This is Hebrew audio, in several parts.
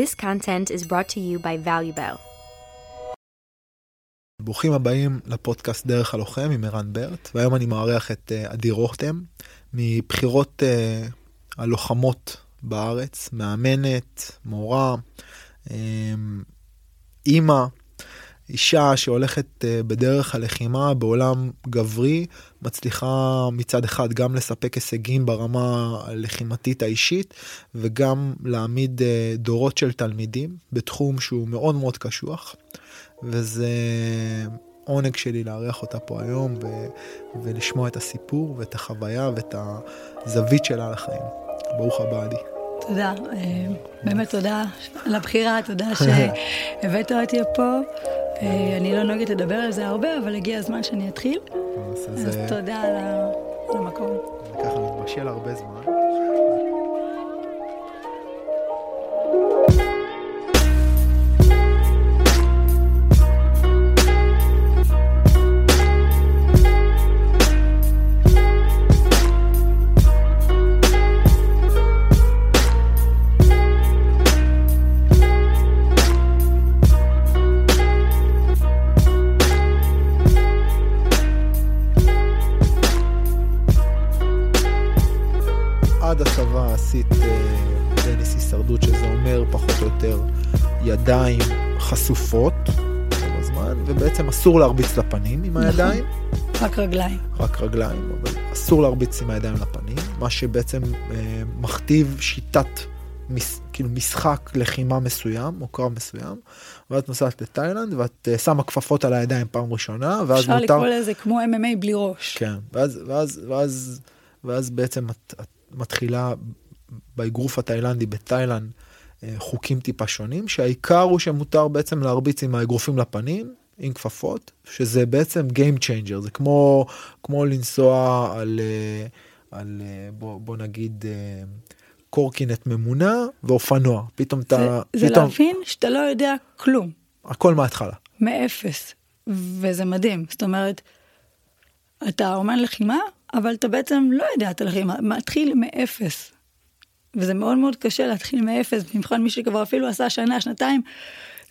This content is brought to you by ValueBell. ברוכים הבאים לפודקאסט דרך הלוחם עם ערן ברט, והיום אני מארח את אה, עדי רותם מבחירות אה, הלוחמות בארץ, מאמנת, מורה, אה, אימא, אישה שהולכת אה, בדרך הלחימה בעולם גברי, מצליחה מצד אחד גם לספק הישגים ברמה הלחימתית האישית וגם להעמיד אה, דורות של תלמידים בתחום שהוא מאוד מאוד קשוח. וזה עונג שלי לארח אותה פה היום ו- ולשמוע את הסיפור ואת החוויה ואת הזווית שלה על החיים. ברוך הבא, עדי. תודה, אה, באמת תודה על הבחירה, תודה שהבאת אותי פה. אה, אני לא נוהגת לדבר על זה הרבה, אבל הגיע הזמן שאני אתחיל. אז זה- תודה על המקום. ככה מתבשל הרבה זמן. הצבא עשית אה, טניס הישרדות, שזה אומר פחות או יותר ידיים חשופות כל הזמן, ובעצם אסור להרביץ לפנים עם נכון. הידיים, רק רגליים. רק רגליים, אבל אסור להרביץ עם הידיים לפנים, מה שבעצם אה, מכתיב שיטת, מס, כאילו משחק לחימה מסוים, או קרב מסוים, ואת נוסעת לתאילנד, ואת אה, שמה כפפות על הידיים פעם ראשונה, ואז אפשר מותר... לקרוא לזה כמו MMA בלי ראש. כן, ואז, ואז, ואז, ואז בעצם את, את מתחילה באגרוף התאילנדי בתאילנד אה, חוקים טיפה שונים, שהעיקר הוא שמותר בעצם להרביץ עם האגרופים לפנים, עם כפפות, שזה בעצם Game Changer, זה כמו, כמו לנסוע על, אה, על אה, בוא, בוא נגיד, קורקינט ממונע ואופנוע, פתאום זה, אתה, זה פתאום, להבין שאתה לא יודע כלום, הכל מההתחלה. מאפס, וזה מדהים. זאת אומרת, אתה אומן לחימה, אבל אתה בעצם לא יודע את הלחימה, מתחיל מאפס. וזה מאוד מאוד קשה להתחיל מאפס, במיוחד מי שכבר אפילו עשה שנה, שנתיים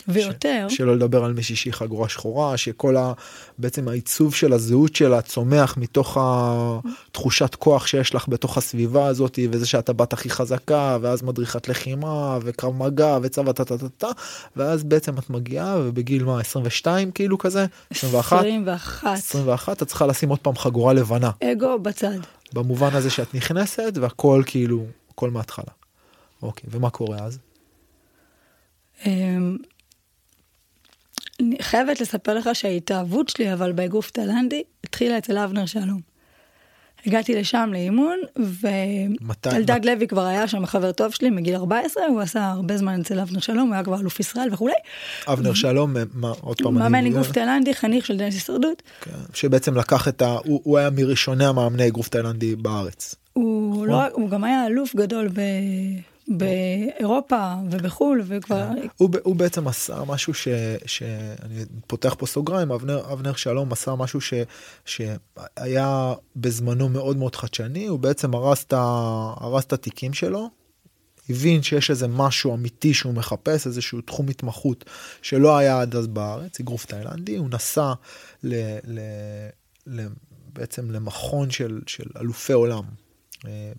ויותר. ש, שלא לדבר על מישהי שהיא חגורה שחורה, שכל ה... בעצם העיצוב של הזהות שלה צומח מתוך התחושת כוח שיש לך בתוך הסביבה הזאת, וזה שאת הבת הכי חזקה, ואז מדריכת לחימה, וקרב מגע, וצבא טה טה טה טה, ואז בעצם את מגיעה, ובגיל מה, 22 כאילו כזה? 21? 21. 21, את צריכה לשים עוד פעם חגורה לבנה, אגו בצד. במובן הזה שאת נכנסת, והכל כאילו, הכל מההתחלה. אוקיי, ומה קורה אז? אמ, אני חייבת לספר לך שההתאהבות שלי, אבל באגרוף תאילנדי, התחילה אצל אבנר שלום. הגעתי לשם לאימון, ואלדד לוי כבר היה שם חבר טוב שלי מגיל 14, הוא עשה הרבה זמן אצל אבנר שלום, הוא היה כבר אלוף ישראל וכולי. אבנר שלום, מה, עוד פעם, מאמן אני- אגרוף תאילנדי, חניך של דניס הישרדות. כן, שבעצם לקח את ה... הוא, הוא היה מראשוני המאמני אגרוף תאילנדי בארץ. הוא, נכון. לא, הוא גם היה אלוף גדול ב, באירופה ובחו"ל, וכבר... הוא, הוא בעצם עשה משהו ש... שאני פותח פה סוגריים, אבנר, אבנר שלום עשה משהו ש... שהיה בזמנו מאוד מאוד חדשני, הוא בעצם הרס את. הרס את התיקים שלו. הבין שיש איזה משהו אמיתי שהוא מחפש, איזשהו תחום התמחות שלא היה עד אז בארץ, אגרוף תאילנדי, הוא נסע ל, ל, ל, בעצם למכון של, של אלופי עולם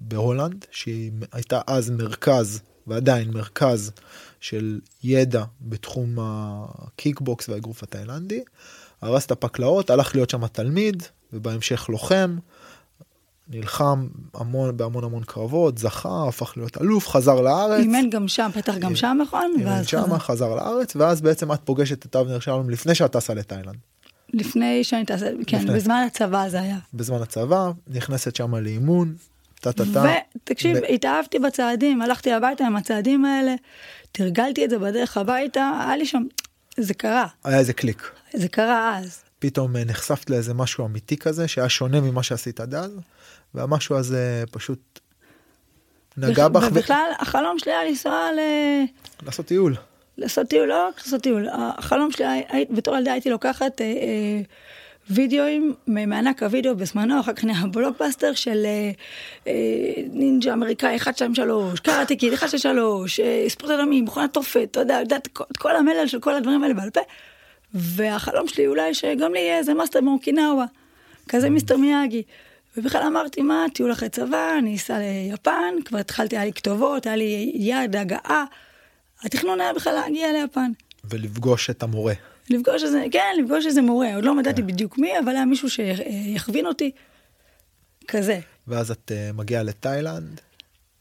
בהולנד, שהיא הייתה אז מרכז, ועדיין מרכז של ידע בתחום הקיקבוקס והאגרוף התאילנדי. ארז את הפקלאות, הלך להיות שם תלמיד, ובהמשך לוחם. נלחם המון בהמון המון קרבות, זכה, הפך להיות אלוף, חזר לארץ. אימן גם שם, פתח גם שם מכון, אימן חזר. חזר לארץ, ואז בעצם את פוגשת את אבנר שלום לפני שאת טסה לתאילנד. לפני שאני טסה, כן, לפני. בזמן הצבא זה היה. בזמן הצבא, נכנסת שם לאימון, טה טה טה. ותקשיב, ו- התאהבתי בצעדים, הלכתי הביתה עם הצעדים האלה, תרגלתי את זה בדרך הביתה, היה לי שם, זה קרה, היה איזה קליק. זה קרה אז. פתאום אה, נחשפת לאיזה משהו אמיתי כזה, שהיה שונה ממה שעשית עד אז, והמשהו הזה פשוט נגע בך ו- ובכלל, החלום שלי היה לנסוע ל... לעשות טיול. לעשות טיול, לא רק לעשות טיול, החלום שלי, היה- הי- בתור ילדה הייתי לוקחת אה, אה, וידאוים מענק הוידאו בזמנו, אחר כך נהיה בלוקבאסטר של אה, אה, נינג'ה אמריקאי 123, קראטה קיד 123, אה, ספורט עולמי, מכונת תופת, אתה יודע, את כל המלל של כל הדברים האלה בעל פה. והחלום שלי אולי שגם לי יהיה איזה מאסטר מאוקינאווה, כזה מיסטר מיאגי. ובכלל אמרתי, מה, טיול אחרי צבא, אני אסע ליפן, כבר התחלתי, היה לי כתובות, היה לי יעד, הגעה. התכנון היה בכלל להגיע ליפן. ולפגוש את המורה. לפגוש איזה, כן, לפגוש איזה מורה, עוד לא ידעתי כן. בדיוק מי, אבל היה מישהו שיכווין אותי, כזה. ואז את אה, מגיעה לתאילנד.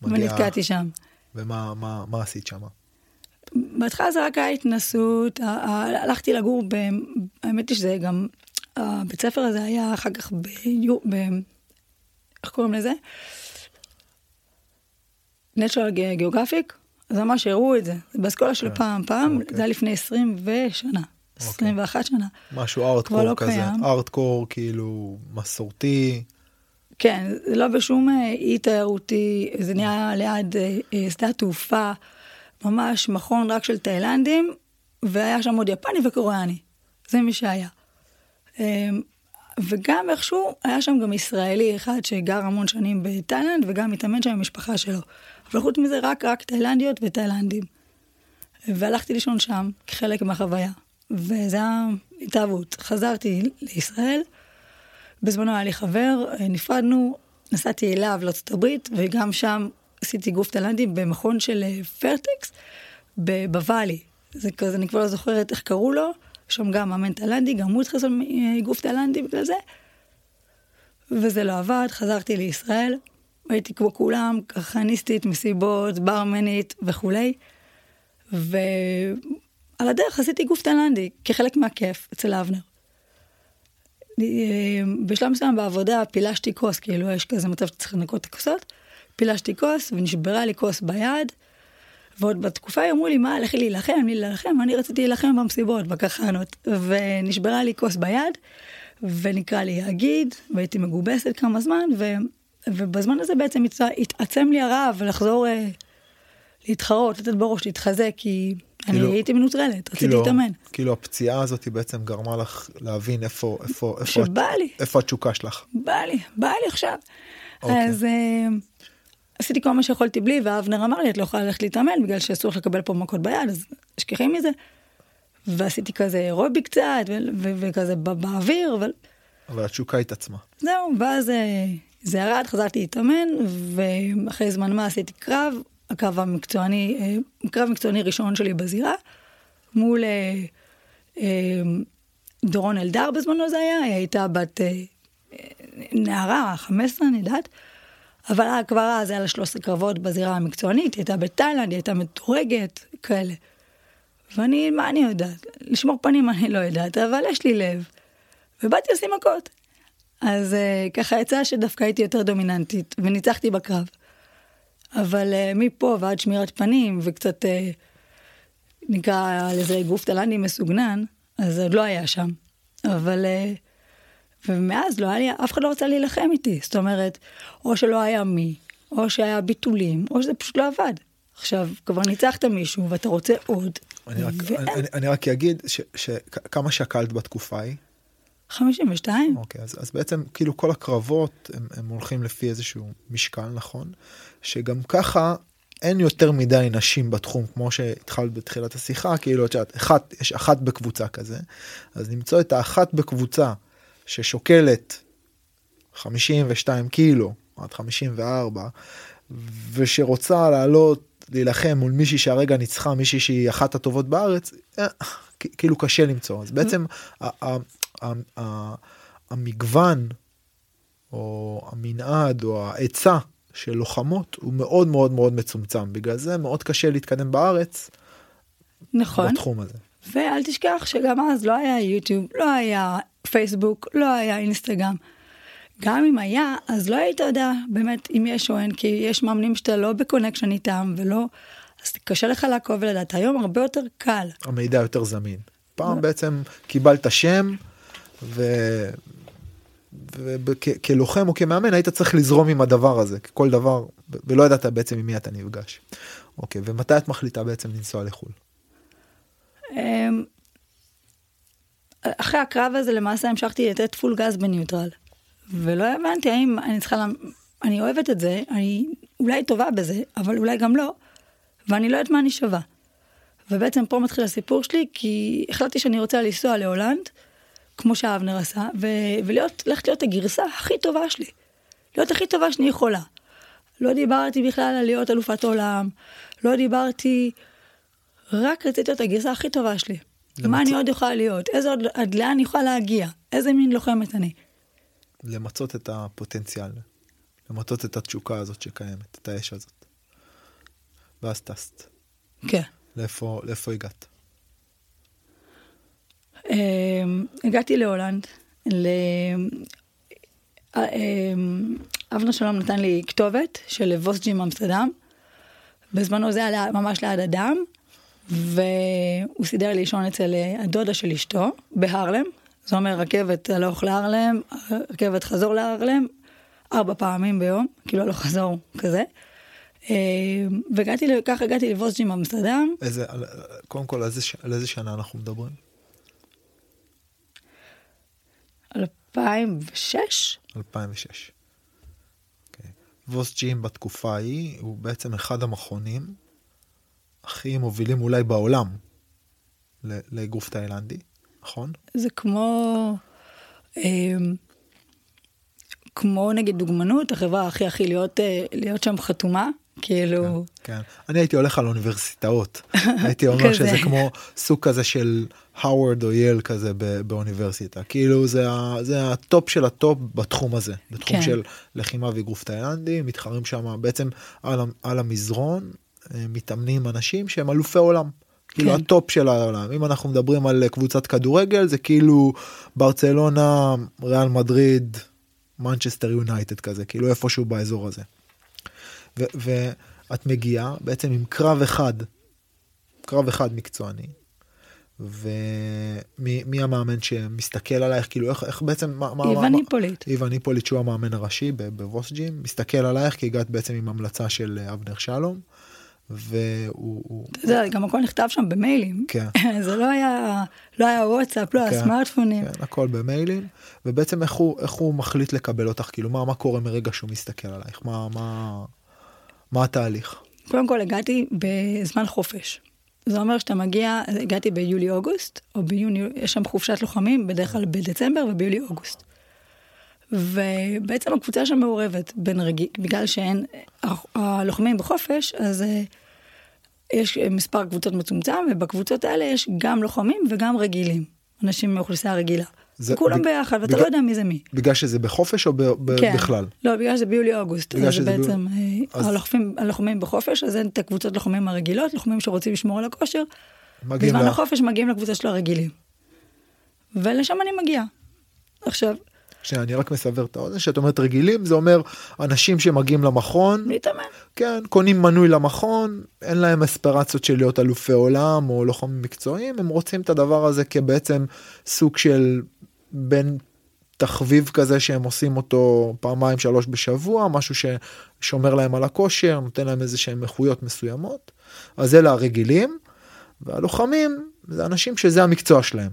ונתקעתי שם. ומה מה, מה עשית שם? בהתחלה זה רק היה התנסות, הלכתי לגור, ב, האמת היא שזה גם, הבית ספר הזה היה אחר כך ב... ב איך קוראים לזה? Natural Geographic, אז ממש הראו את זה, זה באסכולה של כן. פעם, פעם, אוקיי. זה היה לפני 20 ושנה. 21 אוקיי. שנה. משהו ארטקור לא כזה, ארטקור כאילו מסורתי. כן, זה לא בשום אה, אי תיירותי, זה נהיה ליד אה, אה, שדה התעופה, ממש מכון רק של תאילנדים, והיה שם עוד יפני וקוריאני. זה מי שהיה. אמ, וגם איכשהו היה שם גם ישראלי אחד שגר המון שנים בתאילנד וגם התאמן שם עם המשפחה שלו. אבל חוץ מזה רק רק תאילנדיות ותאילנדים. והלכתי לישון שם כחלק מהחוויה. וזה היה התאהבות. חזרתי לישראל, בזמנו היה לי חבר, נפרדנו, נסעתי אליו לארצות הברית, וגם שם עשיתי גוף תאילנדי במכון של אה, פרטקס בוואלי. זה כזה, אני כבר לא זוכרת איך קראו לו, שם גם מאמן תאילנדי, גם הוא התחיל לעשות אה, גוף תאילנדי בגלל זה. וזה לא עבד, חזרתי לישראל, הייתי כמו כולם, כחניסטית, מסיבות, ברמנית וכולי. ו... על הדרך עשיתי גוף תאילנדי כחלק מהכיף אצל אבנר. אה, בשלב מסוים בעבודה פילשתי כוס, כאילו יש כזה מצב שצריך לנקות את הכוסות, פילשתי כוס ונשברה לי כוס ביד, ועוד בתקופה אמרו לי, מה, לכי להילחם, לי להילחם, אני רציתי להילחם במסיבות, בקחנות, ונשברה לי כוס ביד, ונקרא לי יגיד, והייתי מגובסת כמה זמן, ו... ובזמן הזה בעצם התעצם לי הרעב לחזור אה, להתחרות, לתת בראש, להתחזק, כי כאילו, אני הייתי מנוטרלת, רציתי כאילו, להתאמן. כאילו הפציעה הזאת בעצם גרמה לך להבין איפה, איפה, איפה, שבא את, לי. איפה התשוקה שלך. בא לי, בא לי עכשיו. אוקיי. אז uh, עשיתי כל מה שיכולתי בלי, ואבנר אמר לי, את לא יכולה ללכת להתאמן בגלל שאסור לך לקבל פה מכות ביד, אז אשכחי מזה. ועשיתי כזה אירובי קצת, וכזה באוויר, אבל... אבל התשוקה התעצמה. זהו, ואז אה, זה ירד, חזרתי להתאמן, ואחרי זמן מה עשיתי קרב, הקו המקצועני, אה, קרב מקצועני ראשון שלי בזירה, מול אה, אה, דורון אלדר בזמנו זה היה, היא הייתה בת נערה, 15 אני יודעת, אבל כבר אז היה לה 13 קרבות בזירה המקצוענית, היא הייתה בתאילנד, היא הייתה מדורגת, כאלה. ואני, מה אני יודעת? לשמור פנים אני לא יודעת, אבל יש לי לב. ובאתי לשים מכות. אז ככה יצא שדווקא הייתי יותר דומיננטית, וניצחתי בקרב. אבל uh, מפה ועד שמירת פנים וקצת uh, נקרא לזה גוף תל"ני מסוגנן, אז עוד לא היה שם. אבל... Uh, ומאז לא היה לי, אף אחד לא רצה להילחם איתי. זאת אומרת, או שלא היה מי, או שהיה ביטולים, או שזה פשוט לא עבד. עכשיו, כבר ניצחת מישהו ואתה רוצה עוד. אני רק, אני, אני רק אגיד שכמה שקלת בתקופה ההיא? 52. אוקיי, אז, אז בעצם כאילו כל הקרבות הם, הם הולכים לפי איזשהו משקל, נכון? שגם ככה אין יותר מדי נשים בתחום כמו שהתחלת בתחילת השיחה כאילו את יודעת אחת יש אחת בקבוצה כזה אז למצוא את האחת בקבוצה ששוקלת 52 קילו עד 54 ושרוצה לעלות להילחם מול מישהי שהרגע ניצחה מישהי שהיא אחת הטובות בארץ אה, כאילו קשה למצוא אז בעצם המגוון או המנעד או העצה של לוחמות הוא מאוד מאוד מאוד מצומצם בגלל זה מאוד קשה להתקדם בארץ. נכון. בתחום הזה. ואל תשכח שגם אז לא היה יוטיוב, לא היה פייסבוק, לא היה אינסטגרם. גם אם היה, אז לא היית יודע באמת אם יש או אין, כי יש מאמנים שאתה לא בקונקשן איתם ולא, אז קשה לך לעקוב ולדעת. היום הרבה יותר קל. המידע יותר זמין. פעם בעצם קיבלת שם, ו... וכלוחם או כמאמן היית צריך לזרום עם הדבר הזה כל דבר ולא ידעת בעצם עם מי אתה נפגש. אוקיי ומתי את מחליטה בעצם לנסוע לחו"ל? אמ, אחרי הקרב הזה למעשה המשכתי לתת פול גז בניוטרל. ולא הבנתי האם אני צריכה, לה... אני אוהבת את זה, אני אולי טובה בזה, אבל אולי גם לא, ואני לא יודעת מה אני שווה. ובעצם פה מתחיל הסיפור שלי, כי החלטתי שאני רוצה לנסוע להולנד, כמו שאבנר עשה, ו... ולהיות, ללכת להיות הגרסה הכי טובה שלי. להיות הכי טובה שאני יכולה. לא דיברתי בכלל על להיות אלופת עולם, לא דיברתי, רק רציתי להיות הגרסה הכי טובה שלי. למצ... מה אני עוד יכולה להיות? איזה עוד, עד לאן אני יכולה להגיע? איזה מין לוחמת אני? למצות את הפוטנציאל, למצות את התשוקה הזאת שקיימת, את האש הזאת. ואז טסת. כן. לאיפה, לאיפה הגעת? אמ, הגעתי להולנד, ל... אמ, אבנר שלום נתן לי כתובת של וווסג'ים אמסטרדם. בזמנו זה היה ממש ליד אדם, והוא סידר לי לישון אצל הדודה של אשתו בהרלם. זה אומר רכבת הלוך להרלם, רכבת חזור להרלם, ארבע פעמים ביום, כאילו לא חזור כזה. אמ, והגעתי, ככה הגעתי לוווסג'ים אמסטרדם. קודם כל, על איזה, על איזה שנה אנחנו מדברים? 2006. 2006. Okay. ווס ג'ים בתקופה ההיא הוא בעצם אחד המכונים הכי מובילים אולי בעולם לאגרוף תאילנדי, נכון? זה כמו, אה, כמו נגיד דוגמנות, החברה הכי הכי להיות, אה, להיות שם חתומה. כאילו... כן, כן. אני הייתי הולך על אוניברסיטאות. הייתי אומר שזה כמו סוג כזה של הרווארד או יל כזה באוניברסיטה. כאילו זה, זה ה top של ה top בתחום הזה. בתחום כן. של לחימה ואגרוף תאילנדי, מתחרים שם בעצם על, על המזרון, אה, מתאמנים אנשים שהם אלופי עולם. כאילו כן. הטופ של העולם אם אנחנו מדברים על קבוצת כדורגל זה כאילו ברצלונה ריאל מדריד מנצ'סטר יונייטד כזה כאילו איפשהו באזור הזה. ואת מגיעה בעצם עם קרב אחד, קרב אחד מקצועני, ומי המאמן שמסתכל עלייך? כאילו איך, איך בעצם מה, איוון היפוליט איוון היפוליט שהוא המאמן הראשי ב Vos Gym מסתכל עלייך כי הגעת בעצם עם המלצה של אבנר שלום. והוא אתה יודע גם הכל נכתב שם במיילים. כן. זה לא היה לא היה וואטסאפ לא היה כן, סמארטפונים. כן, הכל במיילים. ובעצם איך הוא איך הוא מחליט לקבל אותך? כאילו מה מה קורה מרגע שהוא מסתכל עלייך? מה מה. מה התהליך? קודם כל הגעתי בזמן חופש. זה אומר שאתה מגיע, הגעתי ביולי-אוגוסט, או ביוני, יש שם חופשת לוחמים, בדרך כלל בדצמבר וביולי-אוגוסט. ובעצם הקבוצה שם מעורבת בין רגיל, בגלל שאין, הלוחמים בחופש, אז אה, יש מספר קבוצות מצומצם, ובקבוצות האלה יש גם לוחמים וגם רגילים, אנשים מאוכלוסייה רגילה. זה כולם ב... ביחד ואתה בגלל... לא יודע מי זה מי. בגלל שזה בחופש או ב... כן. בכלל? לא בגלל שזה ביולי אוגוסט. בגלל שזה בעצם ב... אה, אז... הלוחמים, הלוחמים בחופש אז אין את הקבוצות לוחמים הרגילות לוחמים שרוצים לשמור על הכושר. בזמן לה... החופש מגיעים לקבוצה של הרגילים. ולשם אני מגיעה. עכשיו. שנייה, אני רק מסבר את האוזן שאת אומרת רגילים זה אומר אנשים שמגיעים למכון להתאמן כן קונים מנוי למכון אין להם אספירציות של להיות אלופי עולם או לוחמים מקצועיים הם רוצים את הדבר הזה כבעצם סוג של בין תחביב כזה שהם עושים אותו פעמיים שלוש בשבוע משהו ששומר להם על הכושר נותן להם איזה שהם איכויות מסוימות אז אלה הרגילים והלוחמים זה אנשים שזה המקצוע שלהם.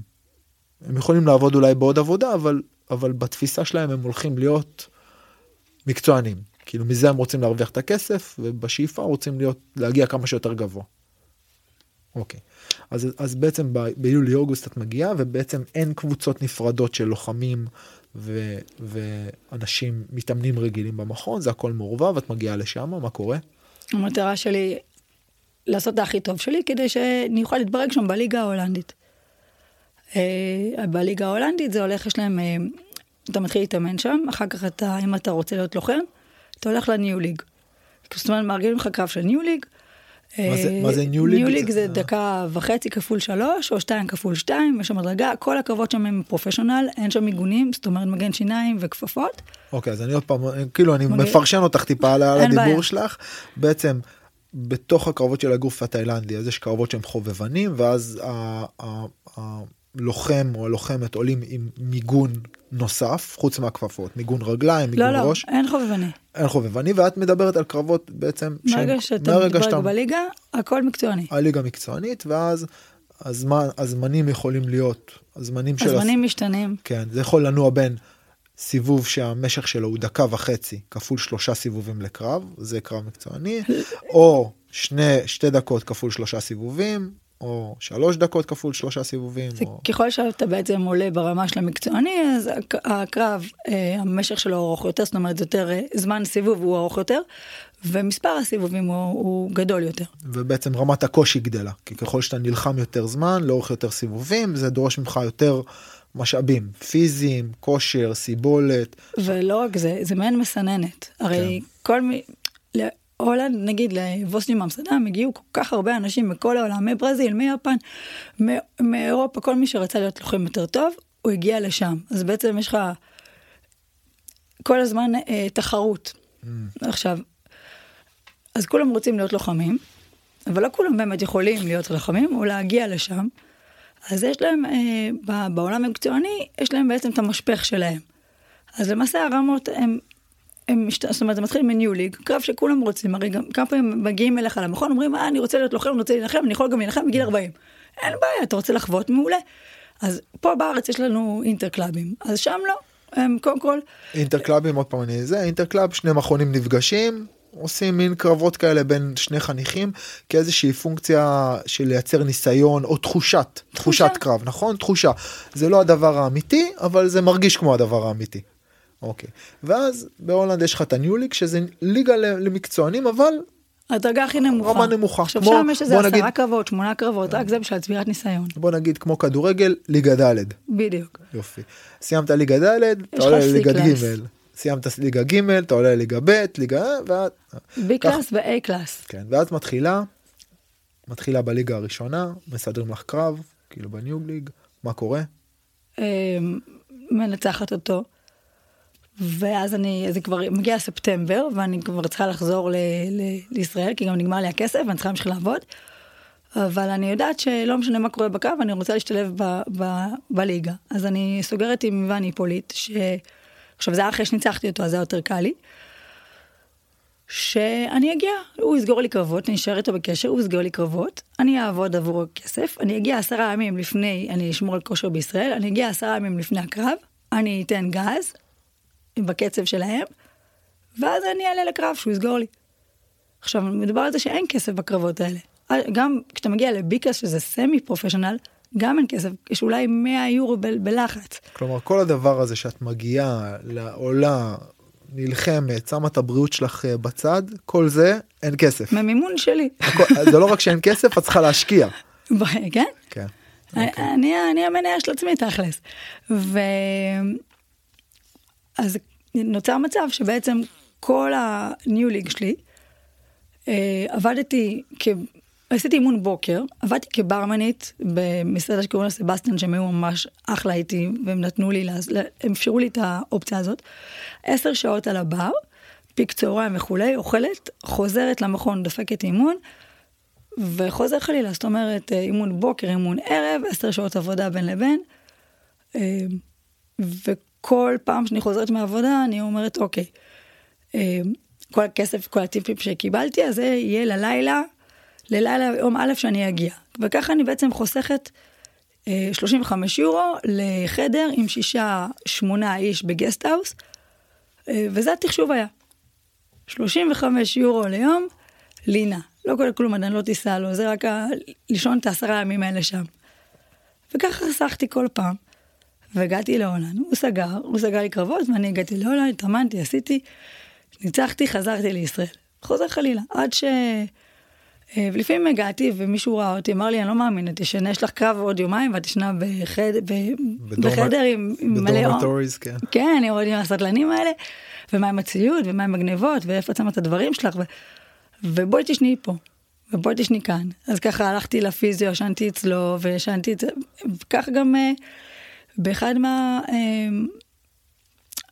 הם יכולים לעבוד אולי בעוד עבודה אבל אבל בתפיסה שלהם הם הולכים להיות מקצוענים כאילו מזה הם רוצים להרוויח את הכסף ובשאיפה רוצים להיות להגיע כמה שיותר גבוה. אוקיי. אז, אז בעצם ביולי-אוגוסט את מגיעה ובעצם אין קבוצות נפרדות של לוחמים ו, ואנשים מתאמנים רגילים במכון, זה הכל מעורבב, את מגיעה לשם, מה קורה? המטרה שלי לעשות את הכי טוב שלי כדי שאני אוכל להתברג שם בליגה ההולנדית. אה, בליגה ההולנדית זה הולך, יש להם, אה, אתה מתחיל להתאמן שם, אחר כך אתה, אם אתה רוצה להיות לוחם, אתה הולך לניו ליג. זאת אומרת, מארגנים לך קרב של ניו ליג, מה זה ניו ליג? ניו ליג זה דקה וחצי כפול שלוש, או שתיים כפול שתיים, יש שם מדרגה, כל הקרבות שם הם פרופשיונל, אין שם מיגונים, זאת אומרת מגן שיניים וכפפות. אוקיי, אז אני עוד פעם, כאילו אני מפרשן אותך טיפה על הדיבור שלך, בעצם בתוך הקרבות של הגוף התאילנדי, אז יש קרבות שהם חובבנים, ואז הלוחם או הלוחמת עולים עם מיגון נוסף חוץ מהכפפות מיגון רגליים מיגון לא, ראש. לא אין חובבני. אין חובבני ואת מדברת על קרבות בעצם. מהרגע שאתה מדבר בליגה הכל מקצועני. הליגה מקצוענית ואז הזמן, הזמנים יכולים להיות, הזמנים של... הזמנים משתנים. כן, זה יכול לנוע בין סיבוב שהמשך שלו הוא דקה וחצי כפול שלושה סיבובים לקרב, זה קרב מקצועני, או שני, שתי דקות כפול שלושה סיבובים, או שלוש דקות כפול שלושה סיבובים. זה או... ככל שאתה בעצם עולה ברמה של המקצועני, אז הק- הקרב, אה, המשך שלו ארוך יותר, זאת אומרת, יותר אה, זמן סיבוב הוא ארוך יותר, ומספר הסיבובים הוא, הוא גדול יותר. ובעצם רמת הקושי גדלה, כי ככל שאתה נלחם יותר זמן, לאורך יותר סיבובים, זה דורש ממך יותר משאבים, פיזיים, כושר, סיבולת. ולא רק זה, זה מעין מסננת. הרי כן. כל מי... להולנד, נגיד לבוסני מאמסטרדם, הגיעו כל כך הרבה אנשים מכל העולם, מברזיל, מיפן, מאירופה, כל מי שרצה להיות לוחם יותר טוב, הוא הגיע לשם. אז בעצם יש לך כל הזמן אה, תחרות. Mm. עכשיו, אז כולם רוצים להיות לוחמים, אבל לא כולם באמת יכולים להיות לוחמים או להגיע לשם. אז יש להם, אה, בעולם המקצועני, יש להם בעצם את המשפך שלהם. אז למעשה הרמות הם, הם משת... זאת אומרת, זה מתחיל מ new league, קרב שכולם רוצים, הרי גם כמה פעמים מגיעים אליך למכון, אומרים, אה, אני רוצה להיות לוחם, אני רוצה להילחם, אני יכול גם להילחם בגיל 40. אין בעיה, אתה רוצה לחוות, מעולה. אז פה בארץ יש לנו interclub ים, אז שם לא. הם קודם כל, interclub ים, עוד פעם אני זה, interclub, שני מכונים נפגשים, עושים מין קרבות כאלה בין שני חניכים, כאיזושהי פונקציה של לייצר ניסיון או תחושת, תחושת קרב, נכון? תחושה. זה לא הדבר האמיתי, אבל זה מרגיש כמו הדבר האמיתי. אוקיי. ואז בהולנד יש לך את ה new league, שזה ליגה למקצוענים, אבל הדרגה הכי נמוכה. רמה נמוכה. עכשיו כמו- שם יש איזה עשרה נגיד- קרבות, שמונה קרבות, רק זה בשביל צבירת ניסיון. בוא נגיד כמו כדורגל, ליגה ד'. בדיוק. יופי. סיימת ליגה ד', אתה עולה לליגה. ג', סיימת ליגה ג', אתה עולה לליגה ב', ליגה, ואז, B class ו-A class. כן, ואז מתחילה, מתחילה בליגה הראשונה, מסדרים לך קרב, כאילו בניו ליג, מה קורה? אמ, מנצחת אותו. ואז אני, זה כבר מגיע ספטמבר, ואני כבר צריכה לחזור ל, ל, לישראל, כי גם נגמר לי הכסף, ואני צריכה להמשיך לעבוד. אבל אני יודעת שלא משנה מה קורה בקו, אני רוצה להשתלב ב, ב, בליגה. אז אני סוגרת עם ואני פוליט, ש... עכשיו זה היה אחרי שניצחתי אותו, אז זה היה יותר קל לי. שאני אגיע, הוא יסגור לי קרבות, אני אשאר איתו בקשר, הוא יסגור לי קרבות, אני אעבוד עבור הכסף, אני אגיע עשרה ימים לפני, אני אשמור על כושר בישראל, אני אגיע עשרה ימים לפני הקרב, אני אתן גז, בקצב שלהם, ואז אני אעלה לקרב שהוא יסגור לי. עכשיו, מדובר על זה שאין כסף בקרבות האלה. גם כשאתה מגיע לביקס, שזה סמי פרופשיונל, גם אין כסף, יש אולי 100 יורו ב- בלחץ. כלומר, כל הדבר הזה שאת מגיעה, לעולה, נלחמת, שמה את הבריאות שלך אה, בצד, כל זה, אין כסף. ממימון שלי, הכל- זה לא רק שאין כסף, את צריכה להשקיע. כן? כן. אני, אני המניה של עצמי תכלס. ו... אז נוצר מצב שבעצם כל הניו ליג שלי, אה, עבדתי, כ... עשיתי אימון בוקר, עבדתי כברמנית במסעדה שקוראים לה סבסטיאן, שהם היו ממש אחלה איתי, והם נתנו לי, לה... הם אפשרו לי את האופציה הזאת. עשר שעות על הבר, פיק צהריים וכולי, אוכלת, חוזרת למכון, דופקת אימון, וחוזר חלילה, זאת אומרת, אה, אימון בוקר, אימון ערב, עשר שעות עבודה בין לבין. אה, וכל פעם שאני חוזרת מהעבודה, אני אומרת, אוקיי, אה, כל הכסף, כל הטיפים שקיבלתי, אז זה יהיה ללילה, ללילה יום א' שאני אגיע. וככה אני בעצם חוסכת אה, 35 יורו לחדר עם שישה, שמונה איש בגסטהאוס, אה, וזה התחשוב היה. 35 יורו ליום, לינה. לא קורה כלום, עדיין לא תיסע לו, זה רק ה... לישון את העשרה ימים האלה שם. וככה חסכתי כל פעם. והגעתי להולנד, הוא סגר, הוא סגר לי קרבות, ואני הגעתי להולנד, התאמנתי, עשיתי, ניצחתי, חזרתי לישראל. חוזר חלילה, עד ש... אה, ולפעמים הגעתי ומישהו ראה אותי, אמר לי, אני לא מאמין, את ישנה, יש לך קרב עוד יומיים ואת ישנה בחד... ב... בדורמ- בחדר עם, מלא... בדורמטוריז, כן. כן, אני רואה עם הסטלנים האלה, ומה עם הציוד, ומה עם הגנבות, ואיפה את שמה את הדברים שלך, ו... ובואי תשני פה, ובואי תשני כאן. אז ככה הלכתי לפיזיו, ישנתי אצלו, וישנתי את זה, וכך גם אה, באחד מה... אה,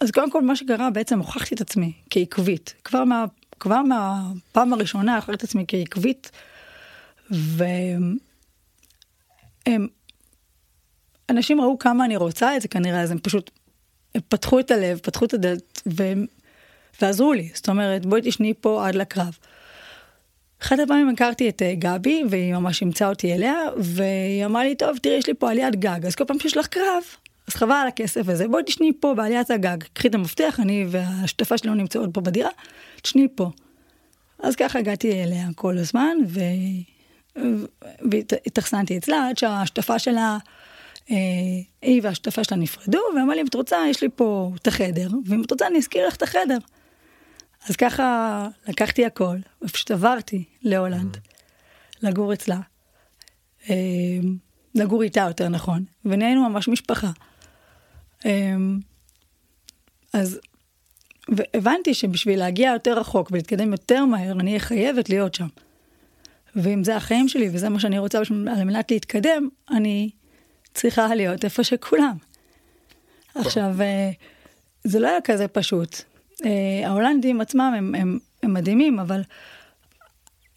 אז קודם כל מה שקרה, בעצם הוכחתי את עצמי כעקבית. כבר, מה, כבר מהפעם הראשונה הוכחתי את עצמי כעקבית, והם... אנשים ראו כמה אני רוצה את זה כנראה, אז הם פשוט הם פתחו את הלב, פתחו את הדלת, והם, ועזרו לי. זאת אומרת, בואי תשני פה עד לקרב. אחת הפעמים הכרתי את אה, גבי, והיא ממש אימצה אותי אליה, והיא אמרה לי, טוב, תראי, יש לי פה עליית גג, אז כל פעם שיש לך קרב, אז חבל על הכסף הזה, בואי תשני פה בעליית הגג, קחי את המפתח, אני והשותפה לא נמצאות פה בדירה, תשני פה. אז ככה הגעתי אליה כל הזמן, ו... והתאכסנתי אצלה עד שהשותפה שלה, אה, היא והשותפה שלה נפרדו, ואמרה לי, אם את רוצה, יש לי פה את החדר, ואם את רוצה, אני אזכיר לך את החדר. אז ככה לקחתי הכל, ופשוט עברתי להולנד, לגור אצלה. אה, לגור איתה יותר נכון, ונהיינו ממש משפחה. אה, אז והבנתי שבשביל להגיע יותר רחוק ולהתקדם יותר מהר, אני אהיה חייבת להיות שם. ואם זה החיים שלי וזה מה שאני רוצה על מנת להתקדם, אני צריכה להיות איפה שכולם. עכשיו, אה, זה לא היה כזה פשוט. אה, ההולנדים עצמם הם, הם, הם מדהימים, אבל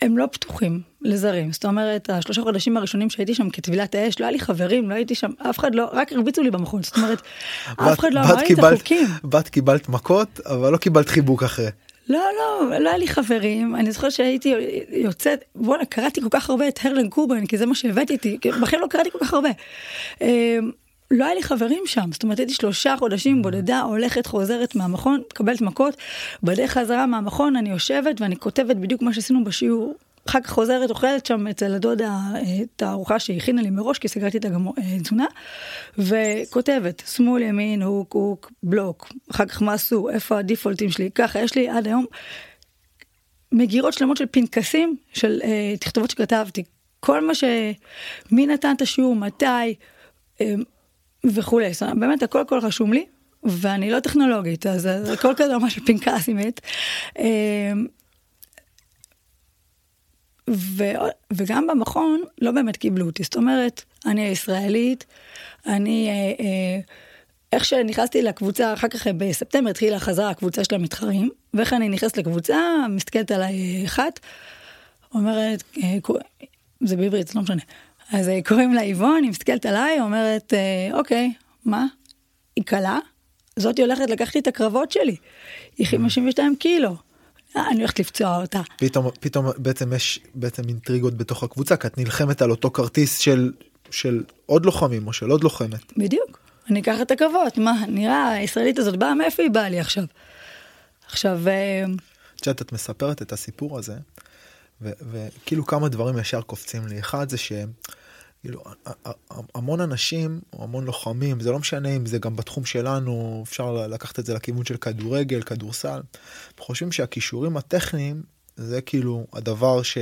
הם לא פתוחים לזרים. זאת אומרת, השלושה חודשים הראשונים שהייתי שם כטבילת האש, לא היה לי חברים, לא הייתי שם, אף אחד לא, רק הרביצו לי במכון. זאת אומרת, אף אחד לא אמר לי את החוקים. בת קיבלת מכות, אבל לא קיבלת חיבוק אחרי. לא, לא, לא היה לי חברים, אני זוכרת שהייתי יוצאת, בואנה, קראתי כל כך הרבה את הרלן קובן, כי זה מה שהבאתי איתי, בחיים לא קראתי כל כך הרבה. לא היה לי חברים שם, זאת אומרת הייתי שלושה חודשים בודדה, הולכת, חוזרת מהמכון, מקבלת מכות, בדרך חזרה מהמכון אני יושבת ואני כותבת בדיוק מה שעשינו בשיעור. אחר כך חוזרת, אוכלת שם אצל הדודה אה, את הארוחה שהיא הכינה לי מראש, כי סגרתי את התזונה, וכותבת, שמאל, ימין, הוק, הוק, בלוק, אחר כך מה עשו, איפה הדיפולטים שלי, ככה, יש לי עד היום מגירות שלמות של פנקסים, של אה, תכתובות שכתבתי, כל מה ש... מי נתן את השיעור, מתי, אה, וכולי, זאת אומרת, באמת הכל הכל רשום לי, ואני לא טכנולוגית, אז הכל כזה ממש פנקס אמת. אה, ו, וגם במכון לא באמת קיבלו אותי, זאת אומרת, אני הישראלית, אני, אה, אה, איך שנכנסתי לקבוצה, אחר כך בספטמבר התחילה חזרה הקבוצה של המתחרים, ואיך אני נכנסת לקבוצה, מסתכלת עליי אחת, אומרת, אה, זה בעברית, לא משנה. אז אה, קוראים לה איבון, היא מסתכלת עליי, אומרת, אה, אוקיי, מה? היא קלה? זאתי הולכת לקחת לי את הקרבות שלי. היא 52 קילו. אה, אני הולכת לפצוע אותה. פתאום, פתאום בעצם יש בעצם אינטריגות בתוך הקבוצה, כי את נלחמת על אותו כרטיס של, של עוד לוחמים או של עוד לוחמת. בדיוק. אני אקח את הקרבות, מה, נראה, הישראלית הזאת באה, מאיפה היא באה לי עכשיו? עכשיו... את יודעת, את מספרת את הסיפור הזה, וכאילו כמה דברים ישר קופצים לי. אחד זה שהם... כאילו, המון אנשים, או המון לוחמים, זה לא משנה אם זה גם בתחום שלנו, אפשר לקחת את זה לכיוון של כדורגל, כדורסל, חושבים שהכישורים הטכניים זה כאילו הדבר ש...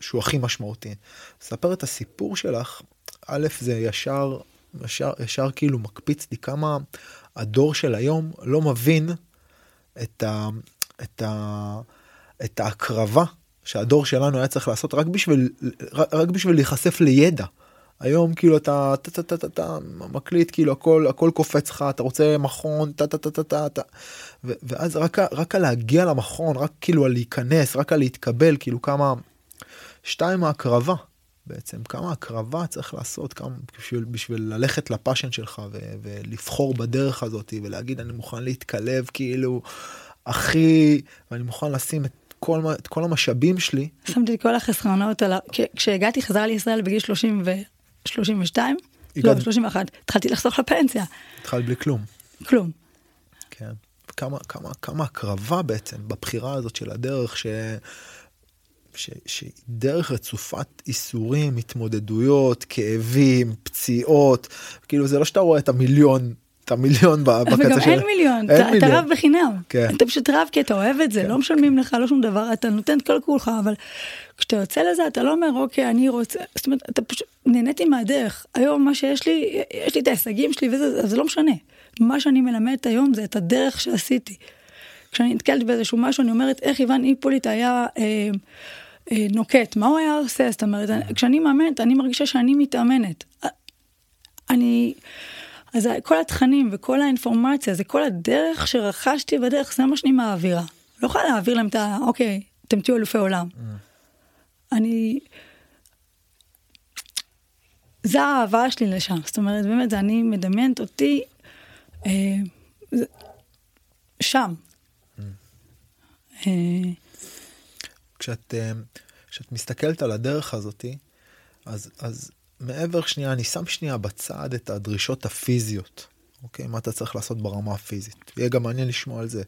שהוא הכי משמעותי. לספר את הסיפור שלך, א', זה ישר, ישר, ישר כאילו מקפיץ לי כמה הדור של היום לא מבין את, ה... את, ה... את ההקרבה שהדור שלנו היה צריך לעשות רק בשביל, רק בשביל להיחשף לידע. היום כאילו אתה אתה אתה אתה אתה מקליט כאילו הכל הכל קופץ לך אתה רוצה מכון אתה אתה אתה אתה אתה ואז רק רק על להגיע למכון רק כאילו על להיכנס רק על להתקבל כאילו כמה שתיים ההקרבה בעצם כמה הקרבה צריך לעשות כמה בשביל בשביל ללכת לפאשן שלך ו, ולבחור בדרך הזאת ולהגיד אני מוכן להתקלב כאילו הכי ואני מוכן לשים את כל, את כל המשאבים שלי. שמתי את כל החסרונות על ה... כשהגעתי חזרה לישראל בגיל 30 ו... 32? לא, 31. התחלתי לחסוך לפנסיה. התחלת בלי כלום. כלום. כן. כמה, כמה, כמה הקרבה בעצם בבחירה הזאת של הדרך ש... שהיא דרך רצופת איסורים, התמודדויות, כאבים, פציעות, כאילו זה לא שאתה רואה את המיליון את המיליון בקצה של... וגם אין מיליון, אין אתה, אתה רב בחינם. כן. אתה פשוט רב כי אתה אוהב את זה, כן. לא משלמים לך, לא שום דבר, אתה נותן את כל כולך, אבל כשאתה יוצא לזה אתה לא אומר, אוקיי, אני רוצה, זאת אומרת, אתה פשוט נהניתי מהדרך. היום מה שיש לי, יש לי את ההישגים שלי וזה, זה לא משנה. מה שאני מלמדת היום זה את הדרך שעשיתי. כשאני נתקלתי באיזשהו משהו, אני אומרת, איך איוון איפוליט היה... אה, אה, נוקט, מה הוא היה עושה? זאת אומרת, כשאני מאמנת, אני מרגישה שאני מתאמנת. אני, אז כל התכנים וכל האינפורמציה, זה כל הדרך שרכשתי בדרך, זה מה שאני מעבירה. לא יכולה להעביר להם את ה... אוקיי, אתם תהיו אלופי עולם. Mm. אני... זה האהבה שלי לשם. זאת אומרת, באמת, אני מדמיינת אותי אה, שם. Mm. אה, כשאת, אה, כשאת מסתכלת על הדרך הזאתי, אז, אז מעבר שנייה, אני שם שנייה בצד את הדרישות הפיזיות. אוקיי? מה אתה צריך לעשות ברמה הפיזית. יהיה גם מעניין לשמוע על זה.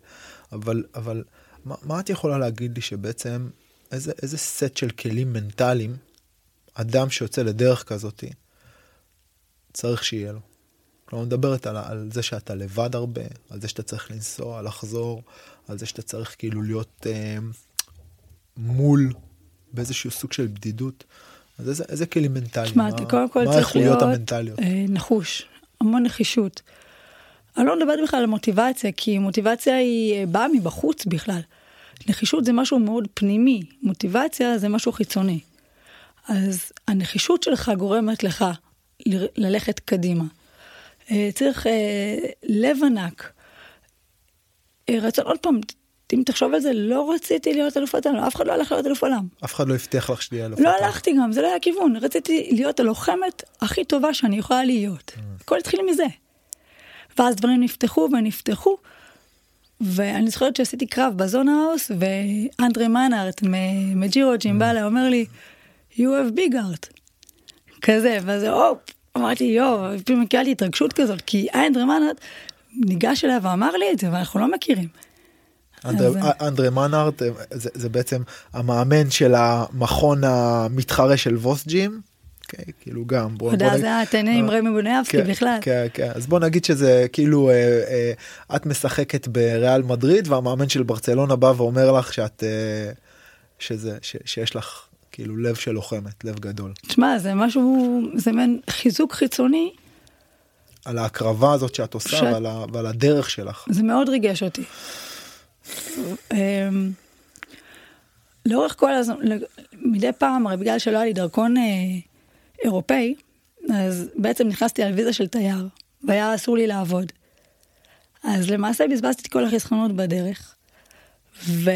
אבל, אבל מה, מה את יכולה להגיד לי שבעצם, איזה, איזה סט של כלים מנטליים, אדם שיוצא לדרך כזאתי, צריך שיהיה לו? כלומר, מדברת על, על זה שאתה לבד הרבה, על זה שאתה צריך לנסוע, לחזור, על זה שאתה צריך כאילו להיות אה, מול באיזשהו סוג של בדידות. אז איזה, איזה כלים מנטליים? תשמע, מה, קודם כל צריך להיות המנטליות? אה, נחוש, המון נחישות. אני לא מדברת בכלל על מוטיבציה, כי מוטיבציה היא אה, באה מבחוץ בכלל. נחישות זה משהו מאוד פנימי, מוטיבציה זה משהו חיצוני. אז הנחישות שלך גורמת לך ל- ללכת קדימה. אה, צריך אה, לב ענק. רצון, עוד פעם, אם תחשוב על זה, לא רציתי להיות אלופת עולם, אף אחד לא הלך להיות אלוף עולם. אף אחד לא הבטיח לך שתהיה אלופת לא העולם. הלכתי גם, זה לא היה הכיוון, רציתי להיות הלוחמת הכי טובה שאני יכולה להיות. הכל התחיל מזה. ואז דברים נפתחו ונפתחו, ואני זוכרת שעשיתי קרב בזון האוס, ואנדרי מנארט מג'ירו ג'ימבלה אומר לי, you have big heart. כזה, ואז הופ, אמרתי יואו, פתאום קיבלתי התרגשות כזאת, כי אנדרי מנארט ניגש אליי ואמר לי את זה, ואנחנו לא מכירים. אנדרי, אז- אנדרי מנארט אה, זה, זה בעצם המאמן של המכון המתחרה של ווס-ג'ים. כן, כאילו גם בוא, אתה יודע, נגיד- זה התהנה עם רמי בוניאבסקי כן, בכלל. כן, כן. אז בוא נגיד שזה כאילו אה, אה, את משחקת בריאל מדריד והמאמן של ברצלונה בא ואומר לך שאת אה, שזה ש, שיש לך כאילו לב של לוחמת לב גדול תשמע, זה משהו, זה מעין חיזוק חיצוני, על ההקרבה הזאת שאת עושה שאת- ועל, ה, ועל הדרך שלך. זה מאוד ריגש אותי. אמ, לאורך כל הזמן, מדי פעם, הרי בגלל שלא היה לי דרכון אה, אירופאי, אז בעצם נכנסתי על ויזה של תייר, והיה אסור לי לעבוד. אז למעשה בזבזתי את כל החסכונות בדרך, ו...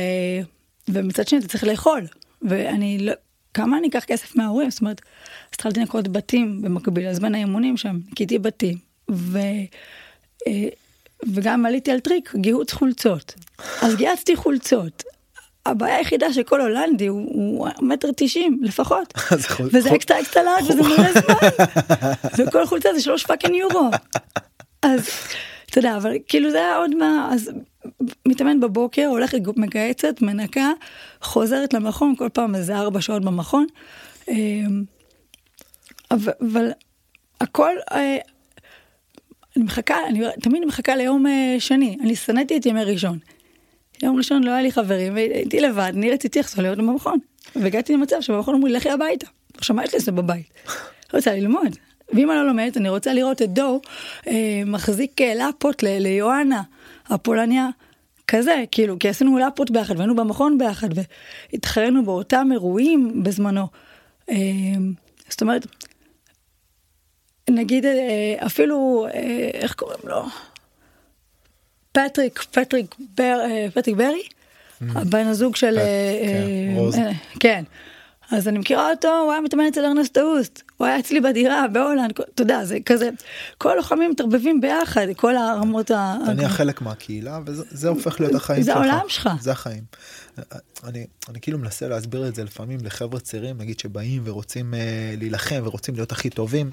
ומצד שני אתה צריך לאכול, ואני לא... כמה אני אקח כסף מההורים? זאת אומרת, אז התחלתי לנקות בתים במקביל, אז בין האימונים שם, ניקיתי בתים, ו... וגם עליתי על טריק, גיהוץ חולצות. אז גיהצתי חולצות. הבעיה היחידה שכל הולנדי הוא, מטר תשעים לפחות. וזה אקסטרה אקסטרה לארג' וזה מלא זמן. וכל חולצה זה שלוש fucking יורו. אז אתה יודע, אבל כאילו זה היה עוד מה, אז מתאמן בבוקר, הולכת מגהצת, מנקה, חוזרת למכון, כל פעם איזה ארבע שעות במכון. אמ, אבל, אבל הכל, אה, אני מחכה, אני תמיד מחכה ליום אה, שני, אני שנאתי את ימי ראשון. יום ראשון לא היה לי חברים, והייתי לבד, אני רציתי לחזור להיות במכון. והגעתי למצב שבמכון אמרו לי, לכי הביתה. עכשיו, מה יש לעשות בבית? לא רוצה ללמוד. ואם אני לא לומדת, אני רוצה לראות את דו אה, מחזיק אה, לאפות ליואנה, הפולניה, כזה, כאילו, כי עשינו לאפות ביחד, והיינו במכון ביחד, והתחרנו באותם אירועים בזמנו. אה, זאת אומרת, נגיד אה, אפילו, אה, איך קוראים לו? פטריק, פטריק, בר, אה, פטריק ברי, הבן הזוג של... פט- כן, אה, רוז. כן. אז אני מכירה אותו, הוא היה מתאמן אצל ארנסטו הוסט, הוא היה אצלי בדירה בהולנד, אתה יודע, זה כזה, כל הלוחמים מתערבבים ביחד, כל הרמות ה... אתה נהיה חלק מהקהילה וזה זה הופך להיות החיים זה שלך. העולם שלך. זה החיים. אני, אני כאילו מנסה להסביר את זה לפעמים לחבר'ה צעירים נגיד שבאים ורוצים אה, להילחם ורוצים להיות הכי טובים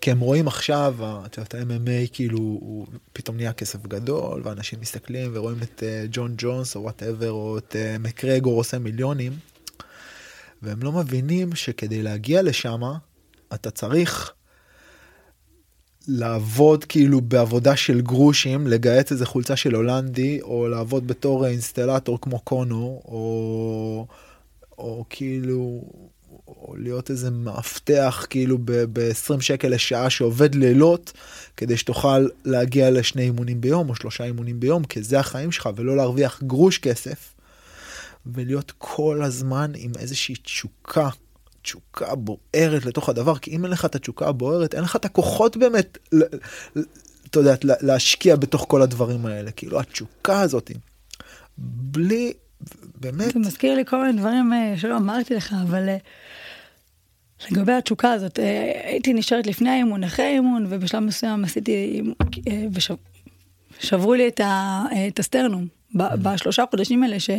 כי הם רואים עכשיו את יודעת ה-MMA כאילו הוא פתאום נהיה כסף גדול ואנשים מסתכלים ורואים את אה, ג'ון ג'ונס או whatever או את אה, מקרגור עושה מיליונים. והם לא מבינים שכדי להגיע לשם אתה צריך לעבוד כאילו בעבודה של גרושים, לגהץ איזה חולצה של הולנדי, או לעבוד בתור אינסטלטור כמו קונור, או, או כאילו, או להיות איזה מאבטח כאילו ב-20 שקל לשעה שעובד לילות, כדי שתוכל להגיע לשני אימונים ביום או שלושה אימונים ביום, כי זה החיים שלך, ולא להרוויח גרוש כסף, ולהיות כל הזמן עם איזושהי תשוקה. תשוקה בוערת לתוך הדבר, כי אם אין לך את התשוקה הבוערת, אין לך את הכוחות באמת, אתה יודע, לה- להשקיע בתוך כל הדברים האלה. כאילו התשוקה הזאת, בלי, באמת, זה מזכיר לי כל מיני דברים אה, שלא אמרתי לך, אבל אה, לגבי התשוקה הזאת, אה, הייתי נשארת לפני האימון, אחרי האימון, ובשלב מסוים עשיתי, אימון, אה, ושב- שברו לי את ה- את הסטרנום, ב- בשלושה חודשים האלה ש...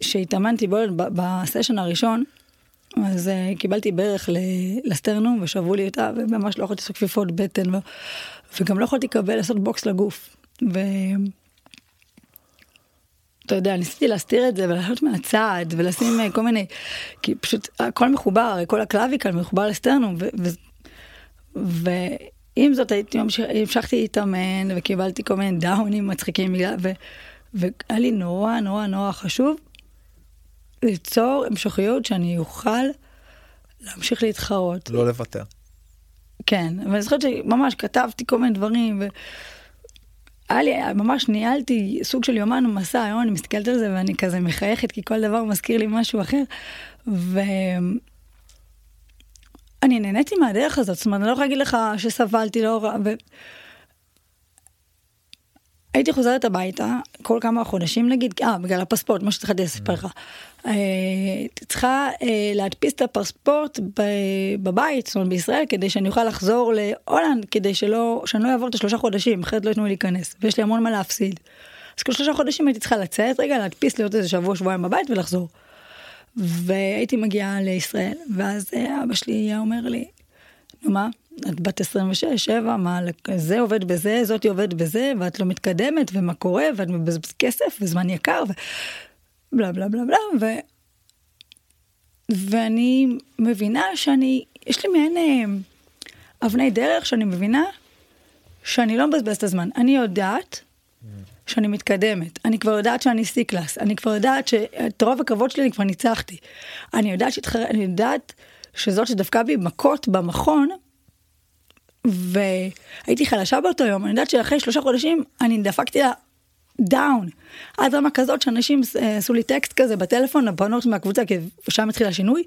שהתאמנתי בו בסשן הראשון, אז uh, קיבלתי ברך לסטרנום ושברו לי אותה וממש לא יכולתי לעשות כפיפות בטן ו... וגם לא יכולתי לקבל לעשות בוקס לגוף. ו... אתה יודע, ניסיתי להסתיר את זה ולעשות מהצד ולשים אה, כל מיני, כי פשוט הכל מחובר, כל ה clavicle מחובר ל sternum. ועם זאת הייתי, המשכתי להתאמן וקיבלתי כל מיני דאונים מצחיקים. והיה לי נורא נורא נורא חשוב ליצור המשכיות שאני אוכל להמשיך להתחרות. לא לוותר. כן, ואני זוכרת שממש כתבתי כל מיני דברים, והיה לי, ממש ניהלתי סוג של יומן מסע, היום אני מסתכלת על זה ואני כזה מחייכת, כי כל דבר מזכיר לי משהו אחר, ואני נהניתי מהדרך הזאת, זאת אומרת, אני לא יכולה להגיד לך שסבלתי לא רע, ו... הייתי חוזרת הביתה כל כמה חודשים נגיד, אה, בגלל הפספורט, מה שהתחלתי לספר לך. אה, צריכה אה, להדפיס את הפספורט בבית, זאת אומרת בישראל, כדי שאני אוכל לחזור להולנד, כדי שלא, שאני לא אעבור את השלושה חודשים, אחרת לא ייתנו לי להיכנס, ויש לי המון מה להפסיד. אז כל שלושה חודשים הייתי צריכה לצאת רגע, להדפיס, להיות איזה שבוע, שבועיים בבית ולחזור. והייתי מגיעה לישראל, ואז אה, אבא שלי היה אומר לי, נו מה, את בת 26, 7, מה, זה עובד בזה, זאתי עובד בזה, ואת לא מתקדמת, ומה קורה, ואת מבזבז כסף, וזמן יקר, ובלה בלה בלה בלה, ו... ואני מבינה שאני, יש לי מעין אה, אבני דרך שאני מבינה שאני לא מבזבז את הזמן. אני יודעת שאני מתקדמת, אני כבר יודעת שאני C-קלאס, אני כבר יודעת שאת רוב הכבוד שלי אני כבר ניצחתי. אני יודעת, שתחר... אני יודעת שזאת שדפקה בי מכות במכון, והייתי חלשה באותו יום, אני יודעת שאחרי שלושה חודשים אני דפקתי לה דאון. עד רמה כזאת שאנשים אה, עשו לי טקסט כזה בטלפון, הבנות מהקבוצה, כי שם התחיל השינוי,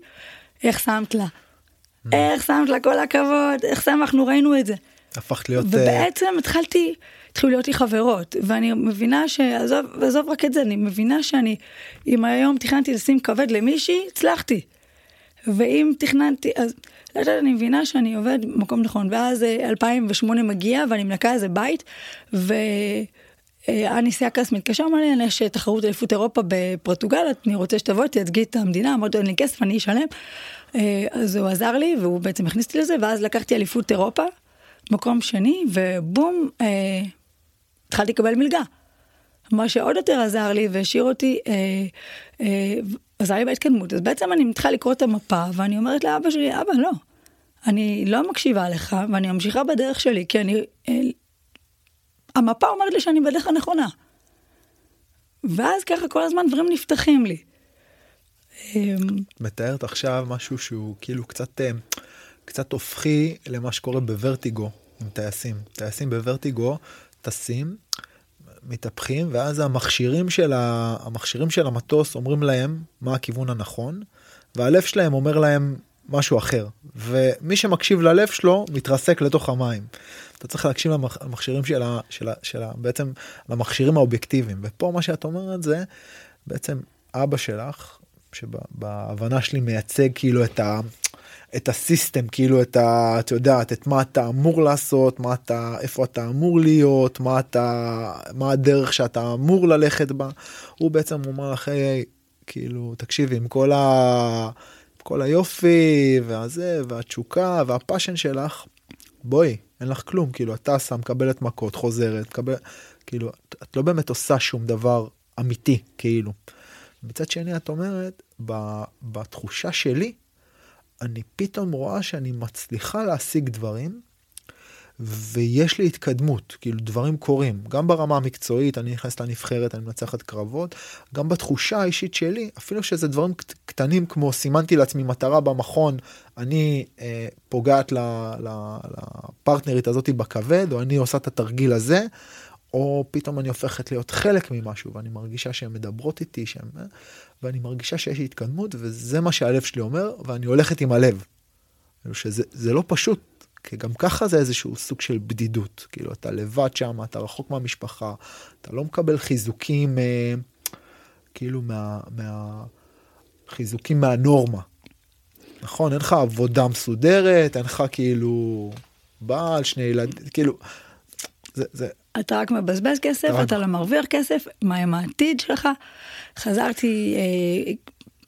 איך שמת לה? Mm. איך שמת לה כל הכבוד, איך שמחנו, ראינו את זה. הפכת להיות... אה, ובעצם התחלתי, התחילו להיות לי חברות, ואני מבינה שעזוב, עזוב רק את זה, אני מבינה שאני, אם היום תכננתי לשים כבד למישהי, הצלחתי. ואם תכננתי, אז לאט לאט אני מבינה שאני עובד במקום נכון. ואז 2008 אה, מגיע ואני מנקה איזה בית, ואני סייקס מתקשר, אמר לי, יש תחרות אליפות אירופה בפורטוגל, אני רוצה שתבואי, תייצגי את המדינה, אמרתי לו, אין לי כסף, אני אשלם. אה, אז הוא עזר לי, והוא בעצם הכניס אותי לזה, ואז לקחתי אליפות אירופה, מקום שני, ובום, אה, התחלתי לקבל מלגה. מה שעוד יותר עזר לי והשאיר אותי, אה, אה, עזר לי בהתקדמות. אז בעצם אני מתחילה לקרוא את המפה, ואני אומרת לאבא שלי, אבא, לא, אני לא מקשיבה לך, ואני ממשיכה בדרך שלי, כי אני... אה, המפה אומרת לי שאני בדרך הנכונה. ואז ככה כל הזמן דברים נפתחים לי. אמ, מתארת עכשיו משהו שהוא כאילו קצת, אה, קצת הופכי למה שקורה בוורטיגו עם טייסים. טייסים בוורטיגו טסים, מתהפכים, ואז המכשירים של, ה... המכשירים של המטוס אומרים להם מה הכיוון הנכון, והלב שלהם אומר להם משהו אחר. ומי שמקשיב ללב שלו מתרסק לתוך המים. אתה צריך להקשיב למכשירים של, ה... של, ה... של ה... בעצם למכשירים האובייקטיביים. ופה מה שאת אומרת זה בעצם אבא שלך, שבהבנה שלי מייצג כאילו את ה... את הסיסטם כאילו את ה... את יודעת את מה אתה אמור לעשות מה אתה איפה אתה אמור להיות מה אתה מה הדרך שאתה אמור ללכת בה הוא בעצם אומר לך היי כאילו תקשיבי עם כל ה... כל היופי והזה והתשוקה והפאשן שלך בואי אין לך כלום כאילו את טסה מקבלת מכות חוזרת מקבל כאילו את לא באמת עושה שום דבר אמיתי כאילו. מצד שני את אומרת בתחושה שלי אני פתאום רואה שאני מצליחה להשיג דברים, ויש לי התקדמות, כאילו דברים קורים, גם ברמה המקצועית, אני נכנס לנבחרת, אני מנצחת קרבות, גם בתחושה האישית שלי, אפילו שזה דברים קטנים כמו סימנתי לעצמי מטרה במכון, אני אה, פוגעת לפרטנרית הזאתי בכבד, או אני עושה את התרגיל הזה, או פתאום אני הופכת להיות חלק ממשהו ואני מרגישה שהן מדברות איתי שהן ואני מרגישה שיש התקדמות וזה מה שהלב שלי אומר ואני הולכת עם הלב. כאילו שזה לא פשוט כי גם ככה זה איזשהו סוג של בדידות כאילו אתה לבד שם אתה רחוק מהמשפחה אתה לא מקבל חיזוקים אה, כאילו מה, מה חיזוקים מהנורמה. נכון אין לך עבודה מסודרת אין לך כאילו בעל שני ילדים כאילו זה, זה אתה רק מבזבז כסף, אתה רק- אתה לא מרוויח כסף, מה עם העתיד שלך? חזרתי אה,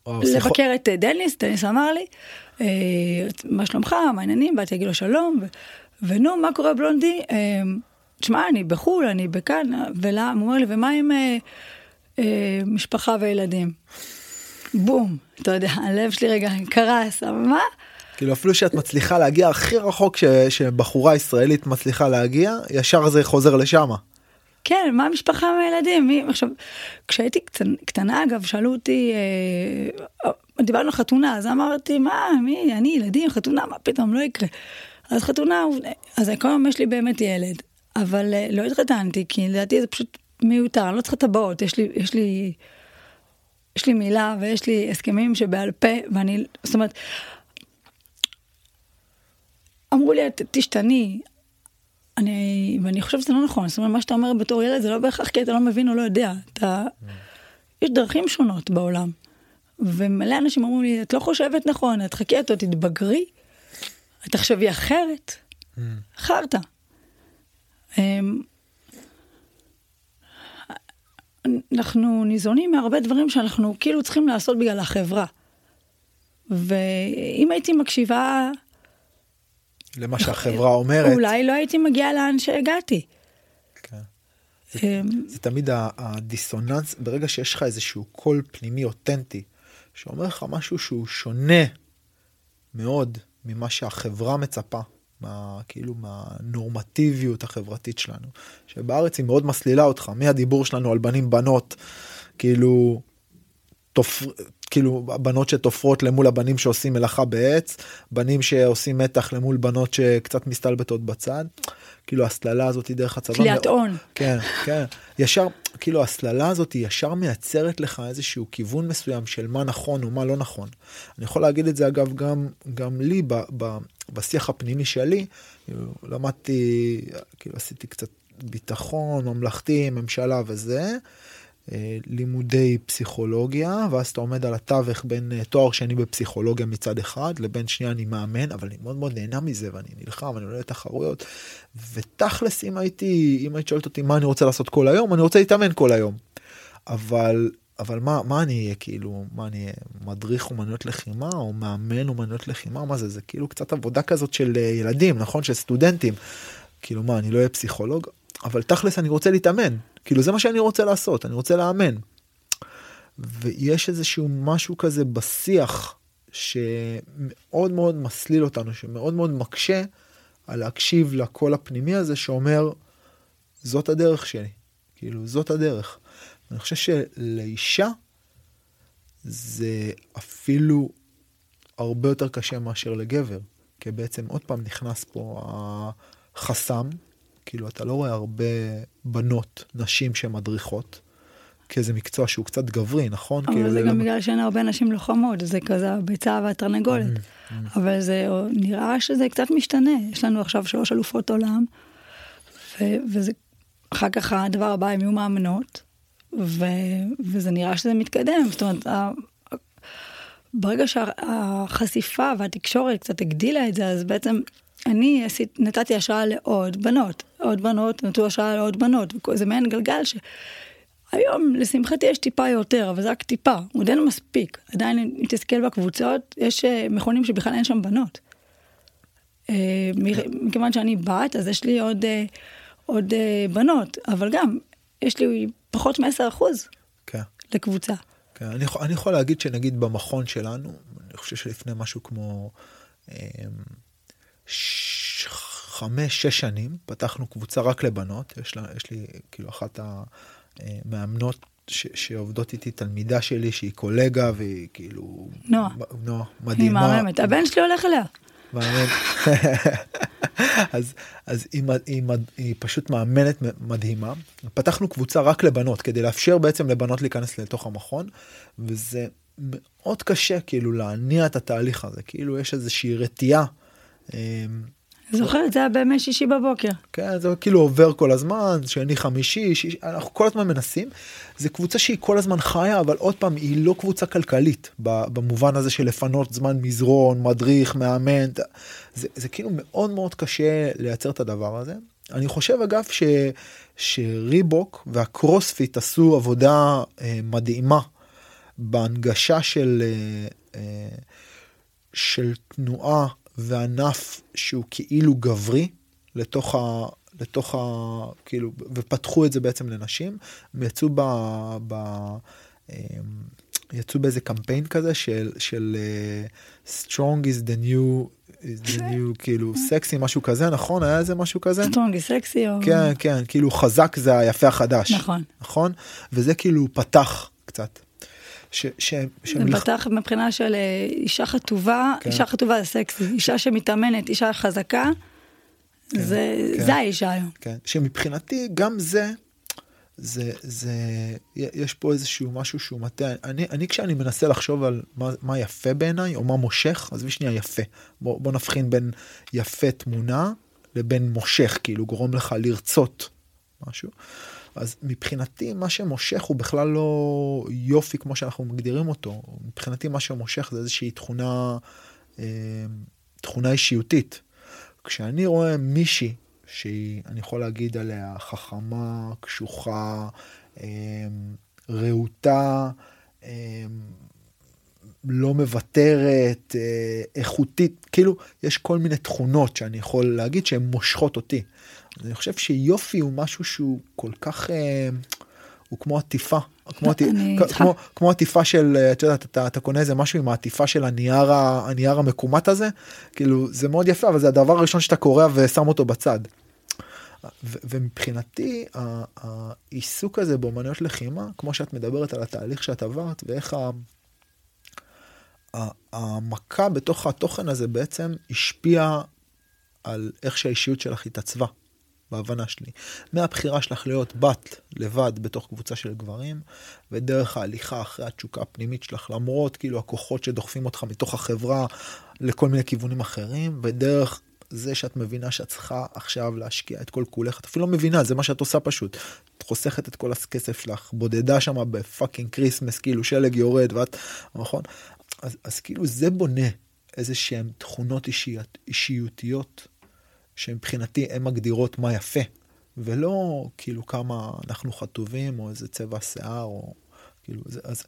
לבקר את אה, דניס, דניס אמר לי, אה, מה שלומך, מה העניינים, באתי להגיד לו שלום, ונו, מה קורה בלונדי? אה, תשמע, אני בחו"ל, אני בכאן, ולמה, הוא אומר לי, ומה עם אה, אה, משפחה וילדים? בום, אתה יודע, הלב שלי רגע קרס, אבל מה? כאילו אפילו שאת מצליחה להגיע הכי רחוק ש, שבחורה ישראלית מצליחה להגיע, ישר זה חוזר לשמה. כן, מה המשפחה מהילדים? מי, עכשיו, כשהייתי קטנ, קטנה, אגב, שאלו אותי, אה, דיברנו על חתונה, אז אמרתי, מה, מי, אני, ילדים, חתונה, מה פתאום, לא יקרה. אז חתונה, אז כל היום יש לי באמת ילד, אבל אה, לא התחתנתי, כי לדעתי זה פשוט מיותר, אני לא צריכה טבעות, יש לי, יש לי, יש לי מילה ויש לי הסכמים שבעל פה, ואני, זאת אומרת, אמרו לי, "ת- תשתני, אני, ואני חושבת שזה לא נכון, זאת אומרת, מה שאתה אומר בתור ילד זה לא בהכרח כי אתה לא מבין או לא יודע, אתה, יש דרכים שונות בעולם. ומלא אנשים אמרו לי, את לא חושבת נכון, את חכי, את עוד תתבגרי, את תחשבי אחרת, חרטא. אמ, אנחנו ניזונים מהרבה דברים שאנחנו כאילו צריכים לעשות בגלל החברה. ואם הייתי מקשיבה, למה שהחברה אומרת. אולי לא הייתי מגיעה לאן שהגעתי. כן. זה תמיד ה- הדיסוננס, ברגע שיש לך איזשהו קול פנימי אותנטי, שאומר לך משהו שהוא שונה מאוד ממה שהחברה מצפה, מה, כאילו מהנורמטיביות החברתית שלנו, שבארץ היא מאוד מסלילה אותך, מהדיבור שלנו על בנים בנות, כאילו, תופ... כאילו בנות שתופרות למול הבנים שעושים מלאכה בעץ, בנים שעושים מתח למול בנות שקצת מסתלבטות בצד, כאילו הסללה הזאת היא דרך הצבא. מאוד- הון. כן, כן. ישר, כאילו הסללה הזאת היא ישר מייצרת לך איזשהו כיוון מסוים של מה נכון ומה לא נכון. אני יכול להגיד את זה אגב גם, גם לי ב, ב, בשיח הפנימי שלי, כאילו, למדתי, כאילו עשיתי קצת ביטחון, ממלכתי, ממשלה וזה. אה, לימודי פסיכולוגיה ואז אתה עומד על התווך בין אה, תואר שני בפסיכולוגיה מצד אחד לבין שנייה אני מאמן אבל אני מאוד מאוד נהנה מזה ואני נלחם אני עולה לתחרויות. ותכלס אם הייתי אם היית שואלת אותי מה אני רוצה לעשות כל היום אני רוצה להתאמן כל היום. אבל אבל מה מה אני אהיה כאילו מה אני אהיה מדריך אומנויות לחימה או מאמן אומנויות לחימה מה זה זה כאילו קצת עבודה כזאת של אה, ילדים נכון? של סטודנטים. כאילו מה אני לא אהיה פסיכולוג? אבל תכלס אני רוצה להתאמן כאילו זה מה שאני רוצה לעשות אני רוצה לאמן. ויש איזשהו משהו כזה בשיח שמאוד מאוד מסליל אותנו שמאוד מאוד מקשה על להקשיב לקול הפנימי הזה שאומר זאת הדרך שלי כאילו זאת הדרך. אני חושב שלאישה זה אפילו הרבה יותר קשה מאשר לגבר כי בעצם עוד פעם נכנס פה החסם כאילו אתה לא רואה הרבה בנות נשים שמדריכות. כי זה מקצוע שהוא קצת גברי נכון כאילו אבל זה גם בגלל שאין הרבה נשים לוחמות, זה כזה הביצה והתרנגולת. Mm, אבל זה נראה שזה קצת משתנה, יש לנו עכשיו שלוש אלופות עולם, ו- וזה, אחר כך הדבר הבא הם יהיו מאמנות, ו- וזה נראה שזה מתקדם, זאת אומרת, ה- ברגע שהחשיפה והתקשורת קצת הגדילה את זה, אז בעצם אני עשית, נתתי השראה לעוד בנות, עוד בנות נתנו השראה לעוד בנות, וזה מעין גלגל ש... היום, לשמחתי, יש טיפה יותר, אבל זה רק טיפה, הוא עדיין מספיק. עדיין, אם תסתכל בקבוצות, יש אה, מכונים שבכלל אין שם בנות. אה, מכיוון שאני בת, אז יש לי עוד, אה, עוד בנות, אבל גם, יש לי פחות מ-10 אחוז כן. לקבוצה. כן, אני, אני יכול להגיד שנגיד במכון שלנו, אני חושב שלפני משהו כמו ש... חמש, שש שנים, פתחנו קבוצה רק לבנות, יש, לה, יש לי כאילו אחת המאמנות ש, שעובדות איתי, תלמידה שלי שהיא קולגה והיא כאילו... נועה. נועה, היא מדהימה. מהממת. הבן שלי הולך אליה. מאמן. אז, אז היא, היא, מד- היא פשוט מאמנת מדהימה. פתחנו קבוצה רק לבנות כדי לאפשר בעצם לבנות להיכנס לתוך המכון וזה מאוד קשה כאילו להניע את התהליך הזה כאילו יש איזושהי רתיעה. אמ, זוכרת, זה היה בימי שישי בבוקר. כן, זה כאילו עובר כל הזמן, שני חמישי, שיש, אנחנו כל הזמן מנסים. זה קבוצה שהיא כל הזמן חיה, אבל עוד פעם, היא לא קבוצה כלכלית, במובן הזה של לפנות זמן מזרון, מדריך, מאמן, זה, זה כאילו מאוד מאוד קשה לייצר את הדבר הזה. אני חושב אגב ש, שריבוק והקרוספיט עשו עבודה אה, מדהימה בהנגשה של, אה, אה, של תנועה וענף שהוא כאילו גברי לתוך ה... לתוך ה... כאילו, ופתחו את זה בעצם לנשים. הם יצאו ב... ב אה, יצאו באיזה קמפיין כזה של, של uh, strong is the new, is the new כאילו סקסי משהו כזה נכון? היה איזה משהו כזה? Strong is sexy או כן כן כאילו חזק זה היפה החדש. נכון. נכון? וזה כאילו פתח קצת. ש, ש, זה פתח מבחינה של אה, אישה חטובה כן. אישה חטובה זה סקסי אישה שמתאמנת אישה חזקה כן, זה, כן. זה האישה היום. כן, שמבחינתי גם זה זה זה יש פה איזשהו משהו שהוא מטה אני אני כשאני מנסה לחשוב על מה, מה יפה בעיניי או מה מושך אז שנייה יפה בוא, בוא נבחין בין יפה תמונה לבין מושך כאילו גורם לך לרצות משהו. אז מבחינתי מה שמושך הוא בכלל לא יופי כמו שאנחנו מגדירים אותו מבחינתי מה שמושך זה איזושהי תכונה אה, תכונה אישיותית. כשאני רואה מישהי שהיא, אני יכול להגיד עליה, חכמה, קשוחה, אמ, רהוטה, אמ, לא מוותרת, אה, איכותית, כאילו, יש כל מיני תכונות שאני יכול להגיד שהן מושכות אותי. אני חושב שיופי הוא משהו שהוא כל כך, אה, הוא כמו עטיפה. כמו, כמו, כמו עטיפה של את יודעת אתה, אתה קונה איזה משהו עם העטיפה של הנייר הנייר המקומט הזה כאילו זה מאוד יפה אבל זה הדבר הראשון שאתה קורא ושם אותו בצד. ומבחינתי העיסוק הזה באמנויות לחימה כמו שאת מדברת על התהליך שאת עברת ואיך המכה בתוך התוכן הזה בעצם השפיעה על איך שהאישיות שלך התעצבה. בהבנה שלי. מהבחירה שלך להיות בת לבד בתוך קבוצה של גברים, ודרך ההליכה אחרי התשוקה הפנימית שלך, למרות כאילו הכוחות שדוחפים אותך מתוך החברה לכל מיני כיוונים אחרים, ודרך זה שאת מבינה שאת צריכה עכשיו להשקיע את כל כולך, את אפילו לא מבינה, זה מה שאת עושה פשוט. את חוסכת את כל הכסף שלך, בודדה שם ב fucking Christmas, כאילו שלג יורד, ואת, נכון? אז, אז כאילו זה בונה איזה שהן תכונות אישיות, אישיותיות שמבחינתי הן מגדירות מה יפה, ולא כאילו כמה אנחנו חטובים או איזה צבע שיער או כאילו זה אז.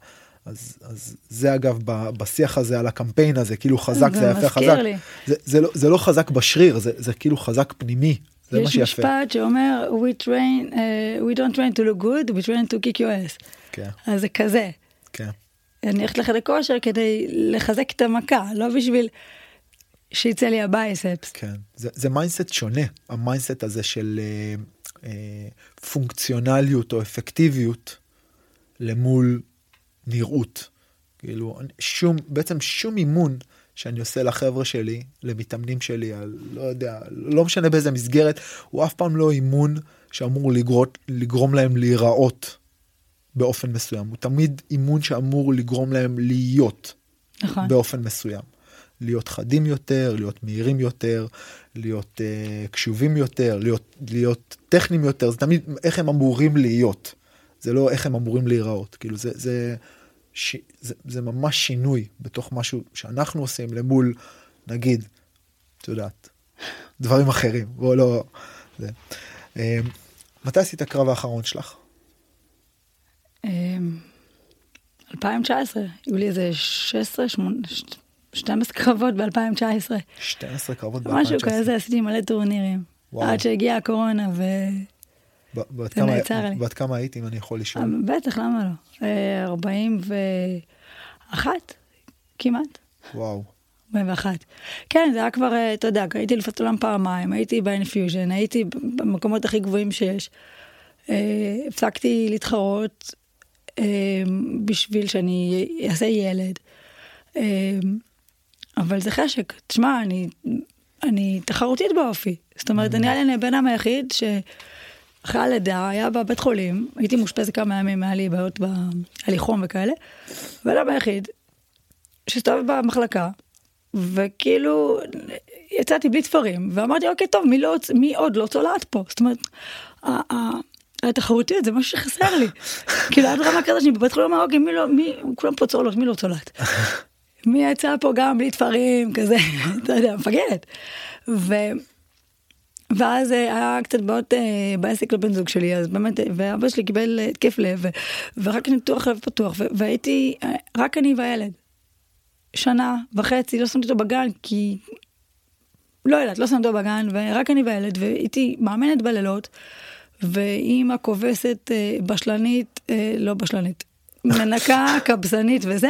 אז, אז זה אגב בשיח הזה על הקמפיין הזה כאילו חזק זה, זה יפה חזק לי. זה, זה, לא, זה לא חזק בשריר זה, זה כאילו חזק פנימי זה מה שיפה. יש משפט שאומר we train uh, we don't train to look good we train to kick your ass. כן. אז זה כזה. כן. אני הולכת לחדר כושר כדי לחזק את המכה לא בשביל שיצא לי ה biceps. כן, זה, זה mindset שונה, ה mindset הזה של אה, אה, פונקציונליות או אפקטיביות למול נראות. כאילו, שום, בעצם שום אימון שאני עושה לחבר'ה שלי, למתאמנים שלי, על, לא יודע, לא משנה באיזה מסגרת, הוא אף פעם לא אימון שאמור לגרות, לגרום להם להיראות באופן מסוים, הוא תמיד אימון שאמור לגרום להם להיות נכון. באופן מסוים. להיות חדים יותר, להיות מהירים יותר, להיות uh, קשובים יותר, להיות, להיות טכניים יותר, זה תמיד איך הם אמורים להיות, זה לא איך הם אמורים להיראות, כאילו זה, זה, ש, זה, זה ממש שינוי בתוך משהו שאנחנו עושים למול, נגיד, את יודעת, דברים אחרים, בוא לא... זה. Um, מתי עשית הקרב האחרון שלך? 2019, היו לי איזה 16, 18, 12 קרבות ב-2019. 12 קרבות ב-2019. משהו כזה, עשיתי מלא טורנירים. וואו. עד שהגיעה הקורונה ו... בת כמה, בת כמה היית, אם אני יכול לשאול? אה, בטח, למה לא? 41, אה, כמעט. וואו. 41. כן, זה היה כבר, אה, אתה יודע, הייתי לפת עולם פעמיים, הייתי באינפיוז'ן, הייתי במקומות הכי גבוהים שיש. הפסקתי להתחרות בשביל שאני אעשה ילד. אבל זה חשק. תשמע, אני, אני תחרותית באופי. זאת אומרת, אני היה לי בן אדם היחיד שאחרי הלידה היה בבית חולים, הייתי מאושפזת כמה ימים, היה לי בעיות, ב... היה לי חום וכאלה. הבן אדם היחיד שהסתובב במחלקה, וכאילו יצאתי בלי תפרים, ואמרתי, אוקיי, טוב, מי, לא, מי עוד לא צולעת פה? זאת אומרת, התחרותיות זה משהו שחסר לי. כאילו עד רמה כזה שאני בבית חולים, אוקיי, מי לא, מי, כולם פה צולות, מי לא צולעת? מי יצא פה גם בלי תפרים כזה, אתה יודע, מפגרת. ואז אה, היה קצת בעיות אה, בעסק לבן זוג שלי, אז באמת, אה, ואבא שלי קיבל התקף לב, ו- ורק ניתוח לב פתוח, ו- והייתי, רק אני והילד. שנה וחצי, לא שמתי אותו בגן, כי... לא יודעת, לא שמתי אותו בגן, ורק אני והילד, והייתי מאמנת בלילות, ואימא כובסת בשלנית, לא בשלנית, מנקה, קבסנית וזה,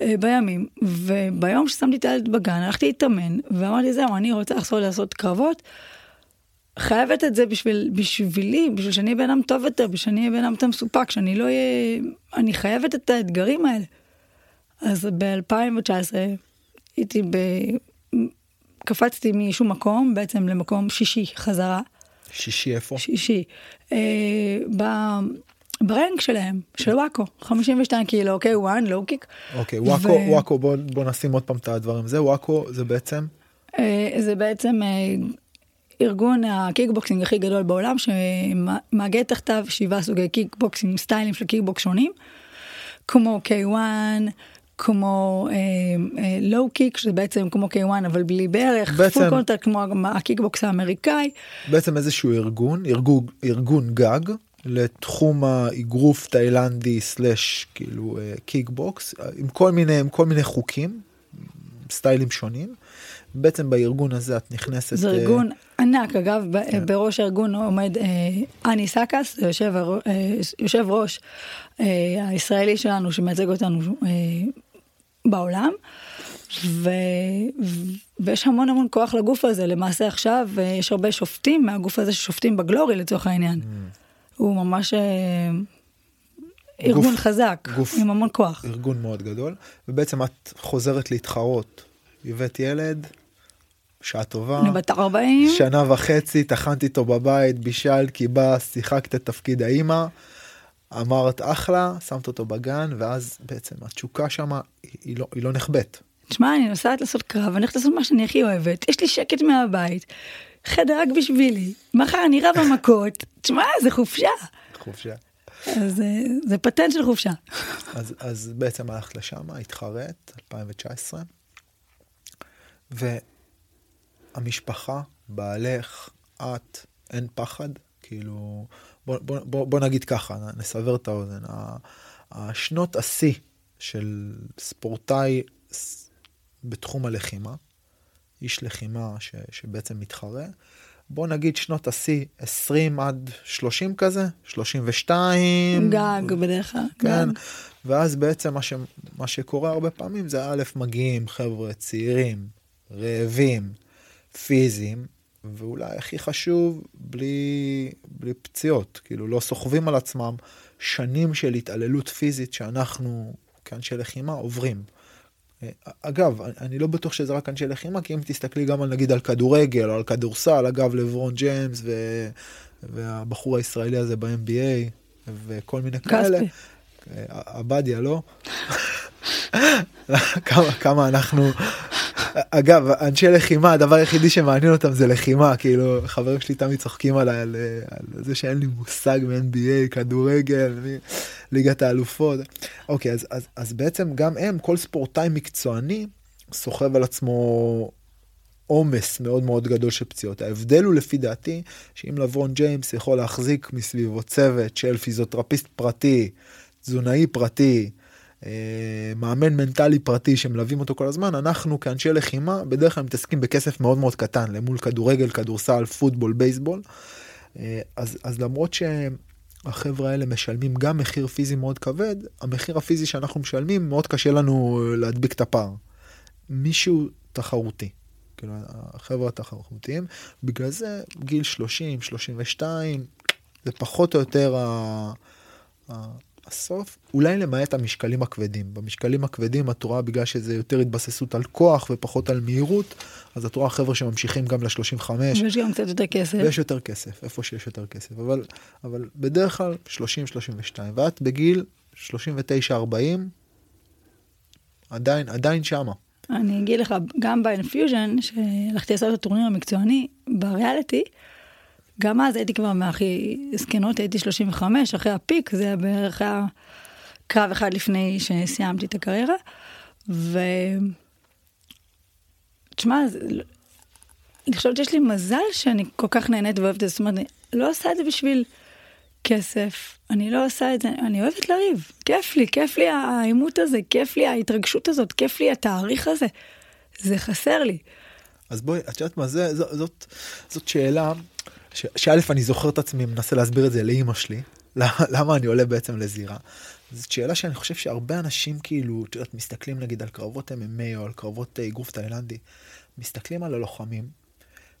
אה, בימים. וביום ששמתי את הילד בגן, הלכתי להתאמן, ואמרתי, זהו, אני רוצה לחזור לעשות קרבות. חייבת את זה בשביל, בשבילי, בשביל שאני אהיה בן אדם טוב יותר, בשביל שאני אהיה בן אדם יותר מסופק, שאני לא אהיה... אני חייבת את האתגרים האלה. אז ב-2019 הייתי ב... קפצתי משום מקום, בעצם למקום שישי חזרה. שישי איפה? שישי. אה, ב... ב rank שלהם, של וואקו, 52 קילו, אוקיי, one, low kick. אוקיי, וואקו, ו- וואקו, בוא, בוא נשים עוד פעם את הדברים. זה וואקו, זה בעצם, אה, זה בעצם אה, ארגון הקיקבוקסינג הכי גדול בעולם, שמאגד תחתיו שבעה סוגי קיקבוקסינג, style ים של קיקבוקס שונים, כמו K1, כמו low kick, שזה בעצם כמו K1 אבל בלי ברך, בעצם- full contact כמו הקיקבוקס האמריקאי, בעצם איזשהו ארגון, ארגון, ארגון גג לתחום האגרוף תאילנדי slash כאילו אה, קיקבוקס, עם כל מיני, עם כל מיני חוקים, style ים שונים. בעצם בארגון הזה את נכנסת... זה אה, ארגון ענק, אגב, ב- כן. בראש הארגון עומד אה, אני סקס, יושב, אה, יושב ראש אה, הישראלי שלנו שמייצג אותנו אה, בעולם, ו, ו, ויש המון המון כוח לגוף הזה, למעשה עכשיו יש הרבה שופטים מהגוף הזה ששופטים בגלורי לצורך העניין. הוא ממש אה, ארגון גוף- חזק, גוף- עם המון כוח. ארגון מאוד גדול, ובעצם את חוזרת להתחרות. הבאת ילד, שעה טובה, אני בת 40, שנה וחצי, טחנתי איתו בבית, בישלת, כיבסת, שיחקת את תפקיד האימא, אמרת אחלה, שמת אותו בגן, ואז בעצם התשוקה שמה היא, היא, לא, היא לא נחבאת. תשמע, אני נוסעת לעשות קרב, אני הולכת לעשות מה שאני הכי אוהבת, יש לי שקט מהבית, חדר רק בשבילי, מחר אני רבה מכות, תשמע, זה חופשה. חופשה. אז אה, זה פטנט של חופשה. אז, אז בעצם הלכת לשם, התחרט, 2019, והמשפחה, בעלך, את, אין פחד, כאילו, בוא, בוא, בוא, בוא נגיד ככה, נסבר את האוזן, השנות השיא של ספורטאי בתחום הלחימה, איש לחימה ש, שבעצם מתחרה, בוא נגיד שנות השיא 20 עד 30 כזה, 32. גג בדרך כלל. כן, גג. ואז בעצם מה, ש... מה שקורה הרבה פעמים זה א', מגיעים חבר'ה צעירים, רעבים, פיזיים, ואולי הכי חשוב, בלי, בלי פציעות, כאילו לא סוחבים על עצמם שנים של התעללות פיזית שאנחנו כאנשי לחימה עוברים. אה, אגב, אני- לא בטוח שזה רק אנשי לחימה, כי אם תסתכלי גם על נגיד על כדורגל או על כדורסל, אגב לברון ג'יימס ו... והבחור הישראלי הזה ב-NBA וכל מיני כאלה. כספי. אה, עבדיה, לא? כמה, כמה אנחנו... אגב, אנשי לחימה, הדבר היחידי שמעניין אותם זה לחימה, כאילו, חברים שלי תמיד צוחקים עליי על, אה, על זה שאין לי מושג מ-NBA, כדורגל, ליגת האלופות. אוקיי, אז, אז, אז בעצם גם הם, כל ספורטאי מקצועני, סוחב על עצמו עומס מאוד מאוד גדול של פציעות. ההבדל הוא לפי דעתי, שאם לברון ג'יימס יכול להחזיק מסביבו צוות של פיזיותרפיסט פרטי, תזונאי פרטי, מאמן מנטלי פרטי שמלווים אותו כל הזמן, אנחנו כאנשי לחימה בדרך כלל מתעסקים בכסף מאוד מאוד קטן למול כדורגל, כדורסל, פוטבול, בייסבול. אה, אז, אז למרות שהחבר'ה האלה משלמים גם מחיר פיזי מאוד כבד, המחיר הפיזי שאנחנו משלמים מאוד קשה לנו להדביק את הפער. מישהו תחרותי. כאילו החבר'ה התחרותיים, בגלל זה גיל 30, 32, זה פחות או יותר ה... ה... הסוף, אולי למעט המשקלים הכבדים. במשקלים הכבדים את רואה בגלל שזה יותר התבססות על כוח ופחות על מהירות, אז את רואה חבר'ה שממשיכים גם ל-35, ויש גם קצת יותר כסף. ויש יותר כסף, איפה שיש יותר כסף, אבל, אבל בדרך כלל 30-32, ואת בגיל 39-40, עדיין, עדיין שמה. אני אגיד לך, גם באינפיוז'ן, שהלכתי לעשות את הטורניר המקצועני בריאליטי, גם אז הייתי כבר מהכי זקנות, הייתי 35, אחרי הפיק, זה היה בערך היה קרב אחד לפני שסיימתי את הקריירה. ו... תשמע, זה- אני חושבת שיש לי מזל שאני כל כך נהנית ואוהבת את זה, זאת אומרת, אני לא עושה את זה בשביל כסף, אני לא עושה את זה, אני אוהבת לריב, כיף לי, כיף לי העימות הזה, כיף לי ההתרגשות הזאת, כיף לי התאריך הזה, זה חסר לי. אז בואי, את יודעת מה זה, זאת, זאת, זאת שאלה, שא' אני זוכר את עצמי מנסה להסביר את זה לאימא שלי, למה אני עולה בעצם לזירה. זאת שאלה שאני חושב שהרבה אנשים כאילו, את יודעת, מסתכלים נגיד על קרבות MMA או על קרבות אגרוף תאילנדי, מסתכלים על הלוחמים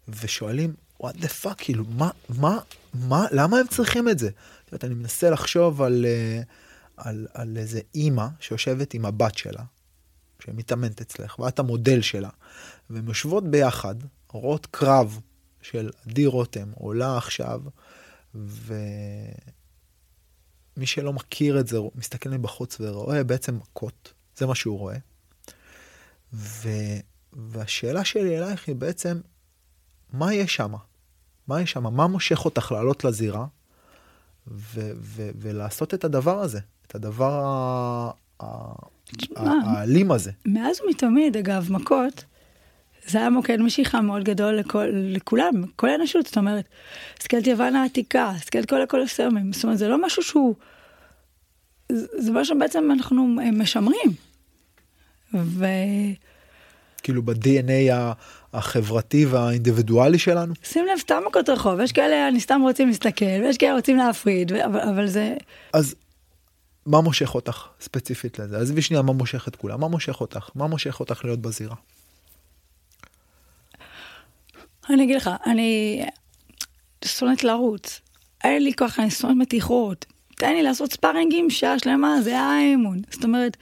ושואלים, what the fuck, כאילו, מה, מה, מה, למה הם צריכים את זה? את יודעת, אני מנסה לחשוב על, אה, על, על איזה אימא שיושבת עם הבת שלה, שמתאמנת אצלך, ואת המודל שלה, והן יושבות ביחד, רואות קרב של עדי רותם עולה עכשיו, ומי שלא מכיר את זה, מסתכל מבחוץ ורואה בעצם מכות, זה מה שהוא רואה. ו... והשאלה שלי אלייך היא בעצם, מה יש שם? מה יש שם? מה מושך אותך לעלות לזירה ו- ו- ולעשות את הדבר הזה? את הדבר האלים הזה. מאז ומתמיד, אגב, מכות, זה היה מוקד משיכה מאוד גדול לכל, לכולם, כל האנושות, זאת אומרת, הסתכלת יוון העתיקה, הסתכלת כל הקולוסיומים, זאת אומרת, זה לא משהו שהוא, זה משהו שבעצם אנחנו משמרים. ו... כאילו ב-DNA החברתי והאינדיבידואלי שלנו? שים לב, סתם מכות רחוב, יש כאלה, אני סתם רוצים להסתכל, ויש כאלה רוצים להפריד, אבל, אבל זה... אז מה מושך אותך ספציפית לזה? עזבי שנייה מה מושך את כולם, מה מושך אותך? מה מושך אותך להיות בזירה? אני אגיד לך, אני שונאת לרוץ, אין לי כוח, אני שונאת מתיחות. תן לי לעשות ספארינגים שעה שלמה, זה האמון. זאת אומרת,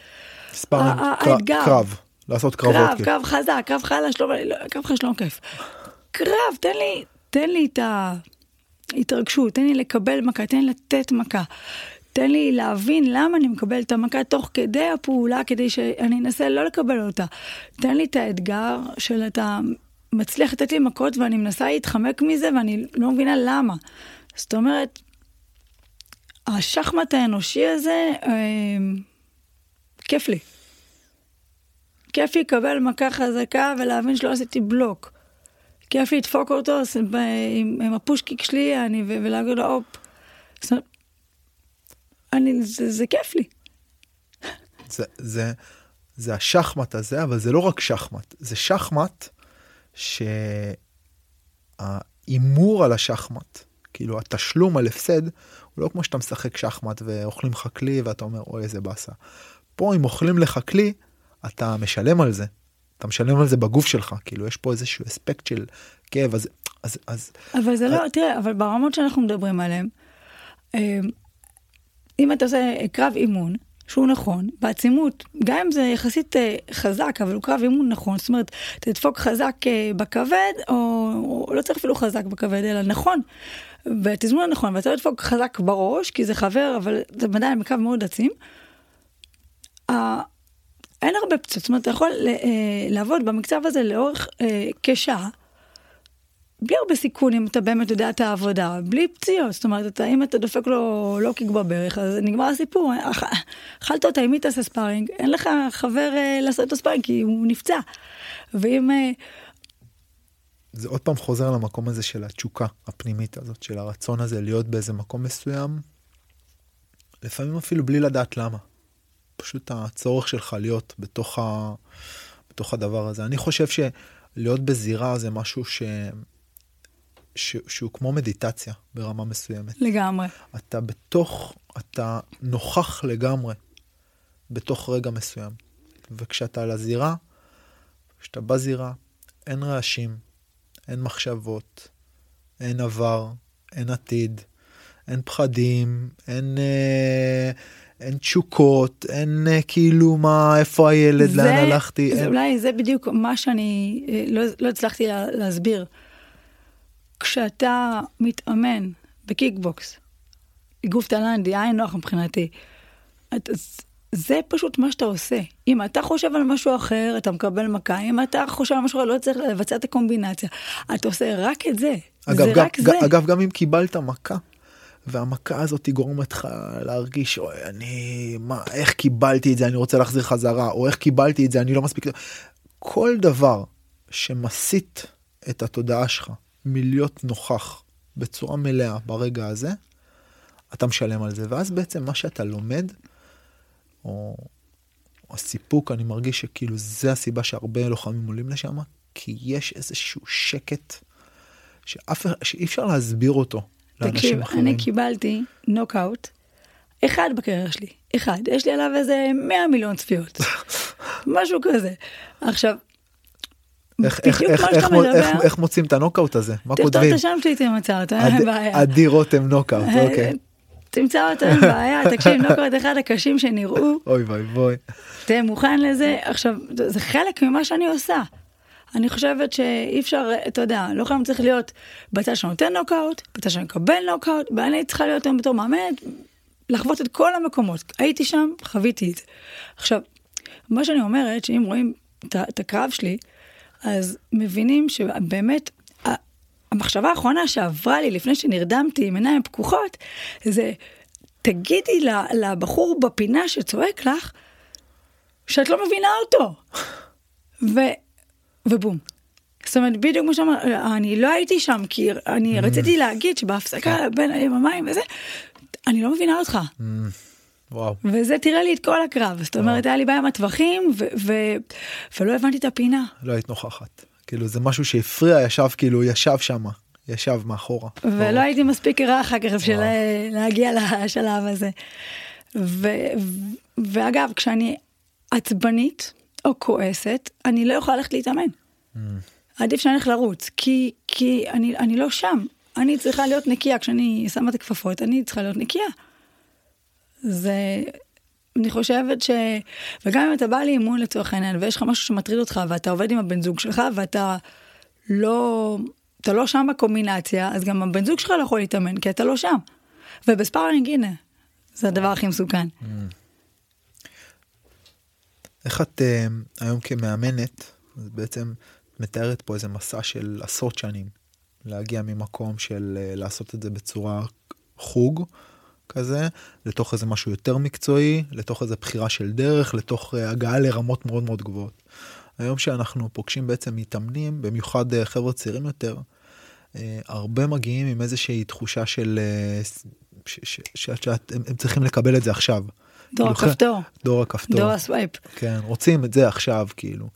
ספארינג, קרב, לעשות קרבות. קרב, כאילו. קרב חזק, קרב חלש, לא, לא, קרב חלש לא כיף. קרב, תן לי, תן לי את ההתרגשות, תן לי לקבל מכה, תן לי לתת מכה. תן לי להבין למה אני מקבל את המכה תוך כדי הפעולה, כדי שאני אנסה לא לקבל אותה. תן לי את האתגר של אתה מצליח לתת לי מכות ואני מנסה להתחמק מזה ואני לא מבינה למה. זאת אומרת, השחמט האנושי הזה, אה, כיף לי. כיף לי לקבל מכה חזקה ולהבין שלא עשיתי בלוק. כיף לי לדפוק אותו עם, עם הפושקיק שלי אני, ולהגיד לו הופ. אני, זה, זה כיף לי. זה, זה, זה השחמט הזה, אבל זה לא רק שחמט, זה שחמט שההימור על השחמט, כאילו התשלום על הפסד, הוא לא כמו שאתה משחק שחמט ואוכלים לך כלי ואתה אומר אוי איזה באסה. פה אם אוכלים לך כלי, אתה משלם על זה. אתה משלם על זה בגוף שלך, כאילו יש פה איזשהו אספקט של כאב, אז... אז, אז אבל זה לא, תראה, אבל ברמות שאנחנו מדברים עליהן, אה, אם אתה עושה קרב אימון, שהוא נכון, בעצימות, גם אם זה יחסית אה, חזק, אבל הוא קרב אימון נכון, זאת אומרת, תדפוק חזק אה, בכבד, או, או לא צריך אפילו חזק בכבד, אלא נכון, בתזמון הנכון, ואתה לא תדפוק חזק בראש, כי זה חבר, אבל זה עדיין בקו מאוד עצים. אין הרבה פצועות, זאת אומרת, אתה יכול לעבוד במקצב הזה לאורך כשעה. בלי הרבה סיכון אם אתה באמת יודע את העבודה, בלי פציעות, זאת אומרת, אתה, אם אתה דופק לו לא קיק בברך, אז נגמר הסיפור, אכלת אותה, עם מי תעשה ספארינג? אין לך חבר uh, לעשות את הספארינג כי הוא נפצע. ואם... Uh... זה עוד פעם חוזר למקום הזה של התשוקה הפנימית הזאת, של הרצון הזה להיות באיזה מקום מסוים, לפעמים אפילו בלי לדעת למה. פשוט הצורך שלך להיות בתוך, ה... בתוך הדבר הזה. אני חושב שלהיות בזירה זה משהו ש... ש, שהוא כמו מדיטציה ברמה מסוימת. לגמרי. אתה בתוך, אתה נוכח לגמרי בתוך רגע מסוים. וכשאתה על הזירה, כשאתה בזירה, אין רעשים, אין מחשבות, אין עבר, אין עתיד, אין פחדים, אין, אה, אין תשוקות, אין אה, כאילו מה, איפה הילד, זה, לאן הלכתי. זה אין... אולי זה בדיוק מה שאני אה, לא, לא הצלחתי לה, להסביר. כשאתה מתאמן בקיקבוקס, אגרוף תאילנדי, עין נוח מבחינתי, את, זה פשוט מה שאתה עושה. אם אתה חושב על משהו אחר, אתה מקבל מכה, אם אתה חושב על משהו אחר, לא צריך לבצע את הקומבינציה. אתה עושה רק את זה. אגב, זה גם, רק זה. אגב, גם אם קיבלת מכה, והמכה הזאת תגרום אותך להרגיש, אוי, אני, מה, איך קיבלתי את זה, אני רוצה להחזיר חזרה, או איך קיבלתי את זה, אני לא מספיק... כל דבר שמסית את התודעה שלך מלהיות נוכח בצורה מלאה ברגע הזה, אתה משלם על זה. ואז בעצם מה שאתה לומד, או הסיפוק, אני מרגיש שכאילו זה הסיבה שהרבה לוחמים עולים לשם, כי יש איזשהו שקט שאף, שאי אפשר להסביר אותו לאנשים תקשיב, אחרים. אני קיבלתי נוקאוט אחד בקריירה שלי, אחד. יש לי עליו איזה 100 מיליון צפיות. משהו כזה. עכשיו, איך, איך, איך, איך, איך, איך מוצאים את הנוקאוט הזה? מה תכתוב כותבים? את השם שלי תמצא אותו, אין אין בעיה. עדי רותם נוקאוט, אוקיי. אה, תמצא אותו, אין בעיה, תקשיב, נוקאוט אחד הקשים שנראו, אוי ואבוי. תהיה מוכן לזה. עכשיו, זה חלק ממה שאני עושה. אני חושבת שאי אפשר, אתה יודע, לא חייב צריך להיות בצד שנותן נוקאוט, בצד שמקבל נוקאוט, ואני צריכה להיות היום בתור מאמנת, לחוות את כל המקומות. הייתי שם, חוויתי את זה. עכשיו, מה שאני אומרת, שאם רואים את הקרב שלי, אז מבינים שבאמת, המחשבה האחרונה שעברה לי לפני שנרדמתי עם עיניים פקוחות, זה, תגידי לבחור בפינה שצועק לך, שאת לא מבינה אותו. ו... ובום. זאת אומרת, בדיוק כמו שאמר, אני לא הייתי שם, כי אני רציתי להגיד שבהפסקה בין היממיים וזה, אני לא מבינה אותך. וואו. וזה תראה לי את כל הקרב. זאת אומרת, היה לי בעיה עם הטווחים, ו- ו- ולא הבנתי את הפינה. לא היית נוכחת. כאילו זה משהו שהפריע, ישב כאילו, ישב שם, ישב מאחורה. ולא הייתי מספיק ערה אחר כך בשביל להגיע לשלב הזה. ו- ו- ואגב, כשאני עצבנית או כועסת, אני לא יכולה ללכת להתאמן. עדיף שאני אלך לרוץ, כי, כי אני, אני לא שם. אני צריכה להיות נקייה, כשאני שמה את הכפפות, אני צריכה להיות נקייה. זה, אני חושבת ש... וגם אם אתה בא לאימון לצורך העניין, ויש לך משהו שמטריד אותך, ואתה עובד עם הבן זוג שלך, ואתה לא... אתה לא שם בקומבינציה, אז גם הבן זוג שלך לא יכול להתאמן, כי אתה לא שם. ובספארינג, הנה, זה הדבר הכי מסוכן. איך את אה, היום כמאמנת, בעצם מתארת פה איזה מסע של עשרות שנים, להגיע ממקום של אה, לעשות את זה בצורה חוג כזה, לתוך איזה משהו יותר מקצועי, לתוך איזה בחירה של דרך, לתוך אה, הגעה לרמות מאוד מאוד גבוהות. היום שאנחנו פוגשים בעצם מתאמנים, במיוחד אה, חבר'ה צעירים יותר, אה, הרבה מגיעים עם איזושהי תחושה של... אה, ש- ש- ש- שאת- הם הם צריכים לקבל את זה עכשיו. דור כאילו, הכפתור, דור הכפתור. דור הסווייפ. כן, רוצים את זה עכשיו, כאילו.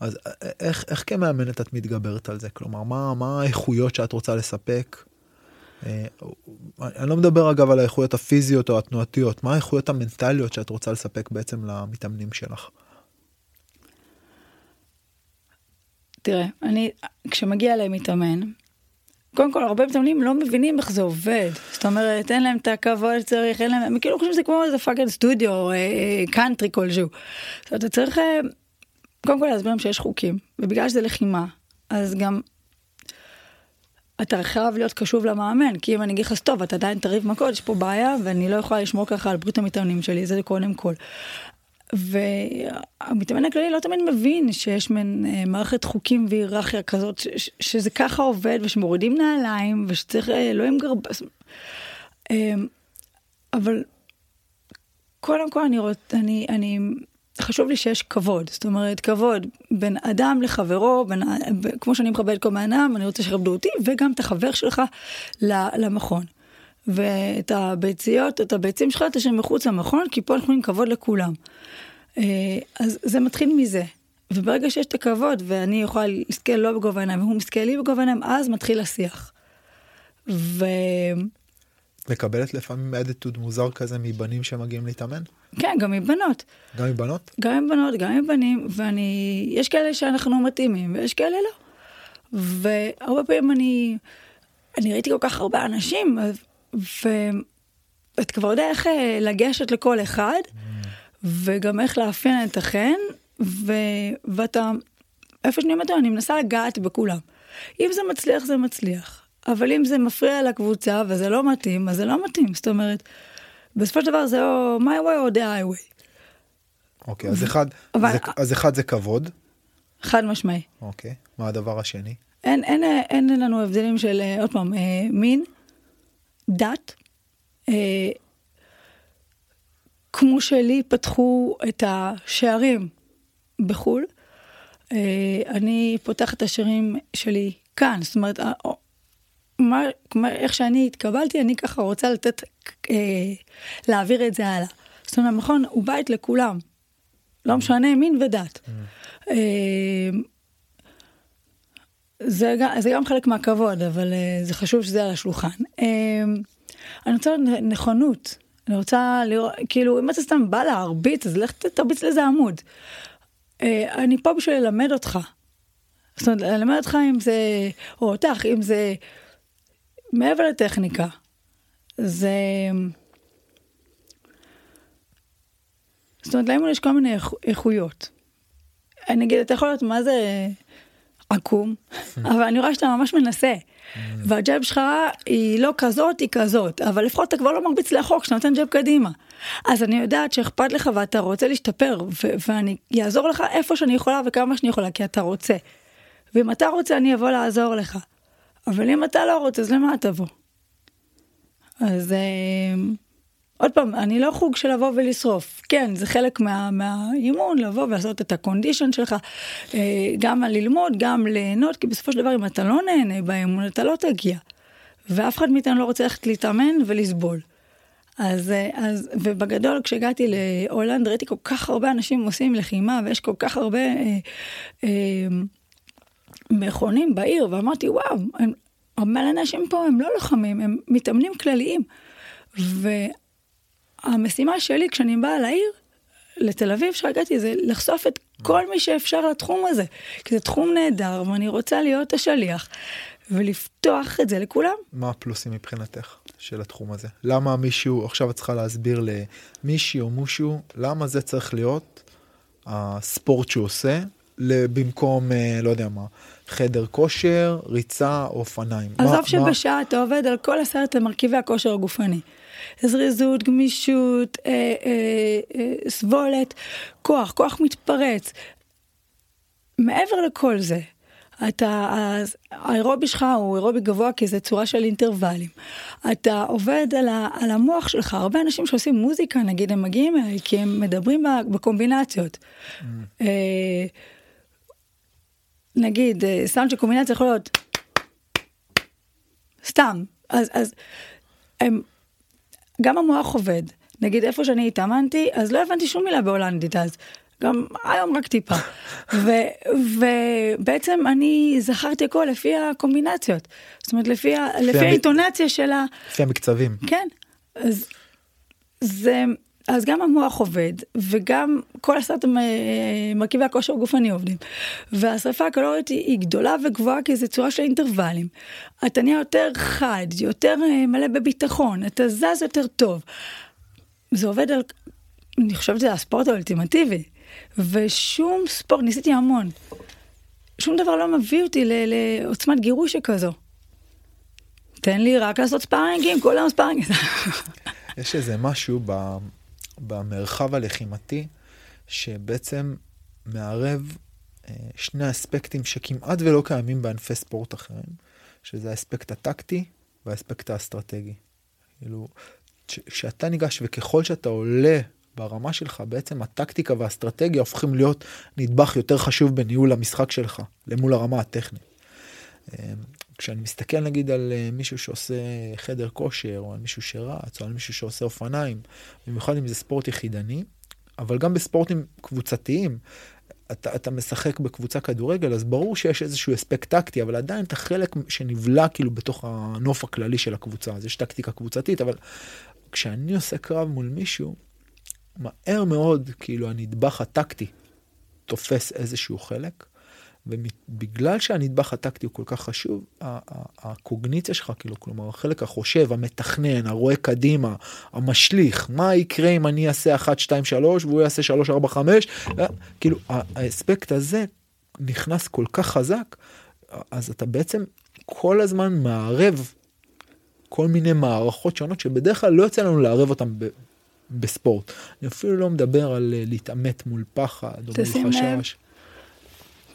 אז איך, איך כמאמנת את מתגברת על זה? כלומר, מה, מה האיכויות שאת רוצה לספק? אה, אני לא מדבר אגב על האיכויות הפיזיות או התנועתיות, מה האיכויות המנטליות שאת רוצה לספק בעצם למתאמנים שלך? תראה, אני, כשמגיע אליי מתאמן, קודם כל, הרבה מתאמנים לא מבינים איך זה עובד. זאת אומרת, אין להם את הכבוד שצריך, אין להם, הם כאילו חושבים שזה כמו איזה fucking סטודיו, קאנטרי כלשהו. זאת אומרת, אתה צריך אה, קודם כל להסביר להם שיש חוקים, ובגלל שזה לחימה, אז גם אתה חייב להיות קשוב למאמן, כי אם אני אגיד לך, טוב, אתה עדיין תריב מכות, יש פה בעיה, ואני לא יכולה לשמור ככה על בריאות המתאמנים שלי, זה קודם כל. והמתאמן הכללי לא תמיד מבין שיש מין אה, מערכת חוקים והיררכיה כזאת, ש- שזה ככה עובד, ושמורידים נעליים, ושצריך אה, אלוהים גרבס. אה, אבל קודם כל אני רוצה, אני, אני, חשוב לי שיש כבוד, זאת אומרת, כבוד בין אדם לחברו, בין, כמו שאני מכבד כל בן אדם, אני רוצה שיכבדו אותי, וגם את החבר שלך למכון. ואת הביציות, את הביצים שלך תשאיר מחוץ למכון, כי פה אנחנו נותנים כבוד לכולם. אה, אז זה מתחיל מזה. וברגע שיש את הכבוד, ואני יכולה להסתכל לא בגובה העיניים, והוא מסתכל לי בגובה העיניים, אז מתחיל השיח. וכן, מקבלת לפעמים אדיטוד מוזר כזה מבנים שמגיעים להתאמן? כן, גם מבנות. גם מבנות? גם מבנות, גם מבנים, ואני... יש כאלה שאנחנו מתאימים, ויש כאלה לא. והרבה פעמים אני... אני ראיתי כל כך הרבה אנשים, ואתה כבר יודע איך אה, לגשת לכל אחד, וגם איך לאפיין את החן, ו... ואתה... איפה שאני עומדת, אני מנסה לגעת בכולם. אם זה מצליח, זה מצליח. אבל אם זה מפריע לקבוצה וזה לא מתאים, אז זה לא מתאים. זאת אומרת, בסופו של דבר זה או my way או the highway. אוקיי, אז אחד, אבל- זה, אז אחד זה כבוד, חד משמעי. אוקיי. מה הדבר השני? אין, אין, אין לנו הבדלים של, אה, עוד פעם, אה, מין, דת. אה, כמו שלי פתחו את השערים בחו"ל, אה, אני פותחת את השערים שלי כאן, זאת אומרת, מה, מה, איך שאני התקבלתי, אני ככה רוצה לתת, אה, להעביר את זה הלאה. זאת אומרת, המכון הוא בית לכולם, לא משנה מין ודת. Mm. אה, זה, זה גם חלק מהכבוד, אבל אה, זה חשוב שזה על השולחן. אה, אני רוצה נכונות. אני רוצה לראות, כאילו, אם אתה סתם בא להרביץ, אז לך תרביץ לזה עמוד. אה, אני פה בשביל ללמד אותך. זאת אומרת, ללמד אותך אם זה, או אותך, אם זה מעבר לטכניקה. זה... זאת אומרת, לאימון יש כל מיני איכויות. אני אגיד, אתה יכול להיות מה זה עקום, אבל אני רואה שאתה ממש מנסה. והג'אב שלך היא לא כזאת, היא כזאת, אבל לפחות אתה כבר לא מרביץ לאחור כשאתה נותן ג'אב קדימה. אז אני יודעת שאכפת לך ואתה רוצה להשתפר, ו- ואני אעזור לך איפה שאני יכולה וכמה שאני יכולה, כי אתה רוצה. ואם אתה רוצה, אני אבוא לעזור לך. אבל אם אתה לא רוצה, אז למה תבוא? אז... אה, עוד פעם, אני לא חוג של לבוא ולשרוף. כן, זה חלק מה, מהאימון, לבוא ולעשות את הקונדישן שלך, אה, גם ללמוד, גם ליהנות, כי בסופו של דבר, אם אתה לא נהנה באימון, אתה לא תגיע. ואף אחד מאיתנו לא רוצה ללכת להתאמן ולסבול. אז, אה, אז, ובגדול, כשהגעתי להולנד, ראיתי כל כך הרבה אנשים עושים לחימה, ויש כל כך הרבה אה, אה, מכונים בעיר, ואמרתי, וואו, הם, הרבה אנשים פה הם לא לוחמים, הם מתאמנים כלליים. המשימה שלי כשאני באה לעיר, לתל אביב שהגעתי, זה לחשוף את כל מי שאפשר לתחום הזה. כי זה תחום נהדר, ואני רוצה להיות השליח, ולפתוח את זה לכולם. מה הפלוסים מבחינתך של התחום הזה? למה מישהו, עכשיו את צריכה להסביר למישהי או מישהו, למה זה צריך להיות הספורט שהוא עושה, במקום, אה, לא יודע מה, חדר כושר, ריצה, אופניים. עזוב שבשעה מה... אתה עובד על כל עשרת מרכיבי הכושר הגופני. זריזות, גמישות, אה, אה, אה, סבולת, כוח, כוח מתפרץ. מעבר לכל זה, אתה, האירובי שלך הוא אירובי גבוה כי זה צורה של אינטרוולים. אתה עובד על, ה, על המוח שלך, הרבה אנשים שעושים מוזיקה, נגיד, הם מגיעים אליי כי הם מדברים בקומבינציות. Mm. נגיד, אה, סאונד של קומבינציה יכול להיות סתם. אז, אז הם גם המוח עובד. נגיד איפה שאני התאמנתי, אז לא הבנתי שום מילה בהולנדית אז. גם היום רק טיפה. ו- ובעצם אני זכרתי הכל לפי הקומבינציות. זאת אומרת, לפי, לפי, לפי האינטונציה של ה... לפי המקצבים. כן. אז זה... אז גם המוח עובד, וגם כל עשרת מרכיבי הכושר הגופני עובדים. והשרפה הקלורית היא, היא גדולה וגבוהה כי זו צורה של אינטרוולים. אתה נהיה יותר חד, יותר אה, מלא בביטחון, אתה זז יותר טוב. זה עובד על, אני חושבת שזה הספורט האולטימטיבי. ושום ספורט, ניסיתי המון. שום דבר לא מביא אותי לעוצמת גירוי שכזו. תן לי רק לעשות ספארינגים, כל היום ספארינגים. יש איזה משהו ב... במרחב הלחימתי, שבעצם מערב אה, שני אספקטים שכמעט ולא קיימים בענפי ספורט אחרים, שזה האספקט הטקטי והאספקט האסטרטגי. כאילו, כשאתה ניגש וככל שאתה עולה ברמה שלך, בעצם הטקטיקה והאסטרטגיה הופכים להיות נדבך יותר חשוב בניהול המשחק שלך, למול הרמה הטכנית. כשאני מסתכל נגיד על אה, מישהו שעושה חדר כושר, או על מישהו שרץ, או על מישהו שעושה אופניים, במיוחד אם זה ספורט יחידני, אבל גם בספורטים קבוצתיים, אתה, אתה משחק בקבוצה כדורגל, אז ברור שיש איזשהו אספקט טקטי, אבל עדיין אתה חלק שנבלע כאילו בתוך הנוף הכללי של הקבוצה, אז יש טקטיקה קבוצתית, אבל כשאני עושה קרב מול מישהו, מהר מאוד, כאילו, הנדבך הטקטי תופס איזשהו חלק, ובגלל שהנדבך הטקטי הוא כל כך חשוב, הקוגניציה שלך, כאילו, כלומר, החלק החושב, המתכנן, הרואה קדימה, המשליך, מה יקרה אם אני אעשה 1, 2, 3 והוא יעשה 3, 4, 5, כאילו, האספקט הזה נכנס כל כך חזק, אז אתה בעצם כל הזמן מערב כל מיני מערכות שונות שבדרך כלל לא יוצא לנו לערב אותם בספורט. אני אפילו לא מדבר על אה, להתעמת מול פחד או מול חשש.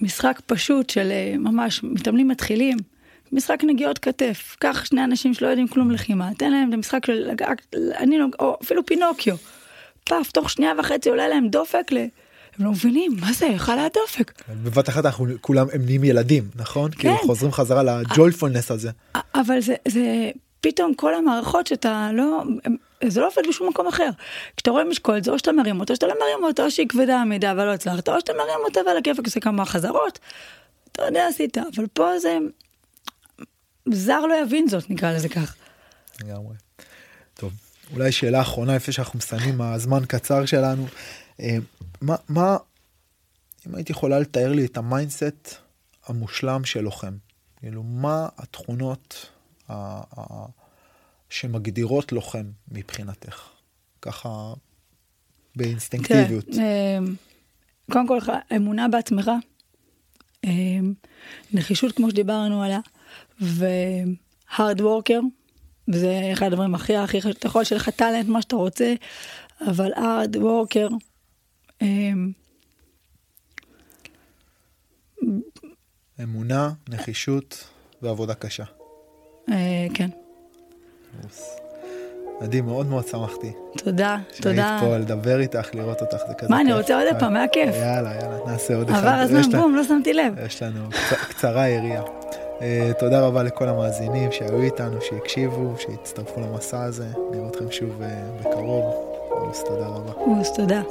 משחק פשוט של אה, ממש מתאמנים מתחילים, משחק נגיעות כתף, קח שני אנשים שלא יודעים כלום לחימה, תן להם את המשחק של, אני לא, או אפילו פינוקיו, פאף, תוך שנייה וחצי עולה להם דופק, ל... הם לא מבינים, מה זה, חלת דופק. בבת אחת אנחנו כולם, הם נהיים ילדים, נכון? כן. כאילו חוזרים חזרה לג'ויפולנס הזה. אבל זה, זה פתאום כל המערכות שאתה לא, זה לא עובד בשום מקום אחר. כשאתה רואה משקולת זה או שאתה מרים אותו, או שאתה לא מרים אותו, או שהיא כבדה מידי ולא הצלחת, או שאתה מרים אותה ועל הכיפאק עושה כמה חזרות. אתה יודע, עשית, אבל פה זה... זר לא יבין זאת, נקרא לזה כך. לגמרי. טוב, אולי שאלה אחרונה לפני שאנחנו מסיימים הזמן קצר שלנו. אה, מה, מה, אם היית יכולה לתאר לי את ה mindset המושלם של לוחם, כאילו מה התכונות שמגדירות לוחם מבחינתך, ככה באינסטינקטיביות. תראה, אה, קודם כל אמונה בעצמך, אה, נחישות כמו שדיברנו עליה, והארד וורקר, וזה אחד הדברים הכי הכי חשוב, אתה יכול שיהיה לך טאלנט מה שאתה רוצה, אבל הארד וורקר. אמונה, נחישות ועבודה קשה. אה, כן. מדהים, מאוד מאוד שמחתי. תודה, תודה. שהיית פה לדבר איתך, לראות אותך, זה כזה. מה, אני רוצה עוד פעם, היה כיף. יאללה, יאללה, נעשה עוד אחד. עבר הזמן, בום, לא שמתי לב. יש לנו קצרה יריעה. אה, תודה רבה לכל המאזינים שהיו איתנו, שהקשיבו, שהצטרפו למסע הזה. נראה אתכם שוב אה, בקרוב. אוס, תודה רבה. אוס, תודה.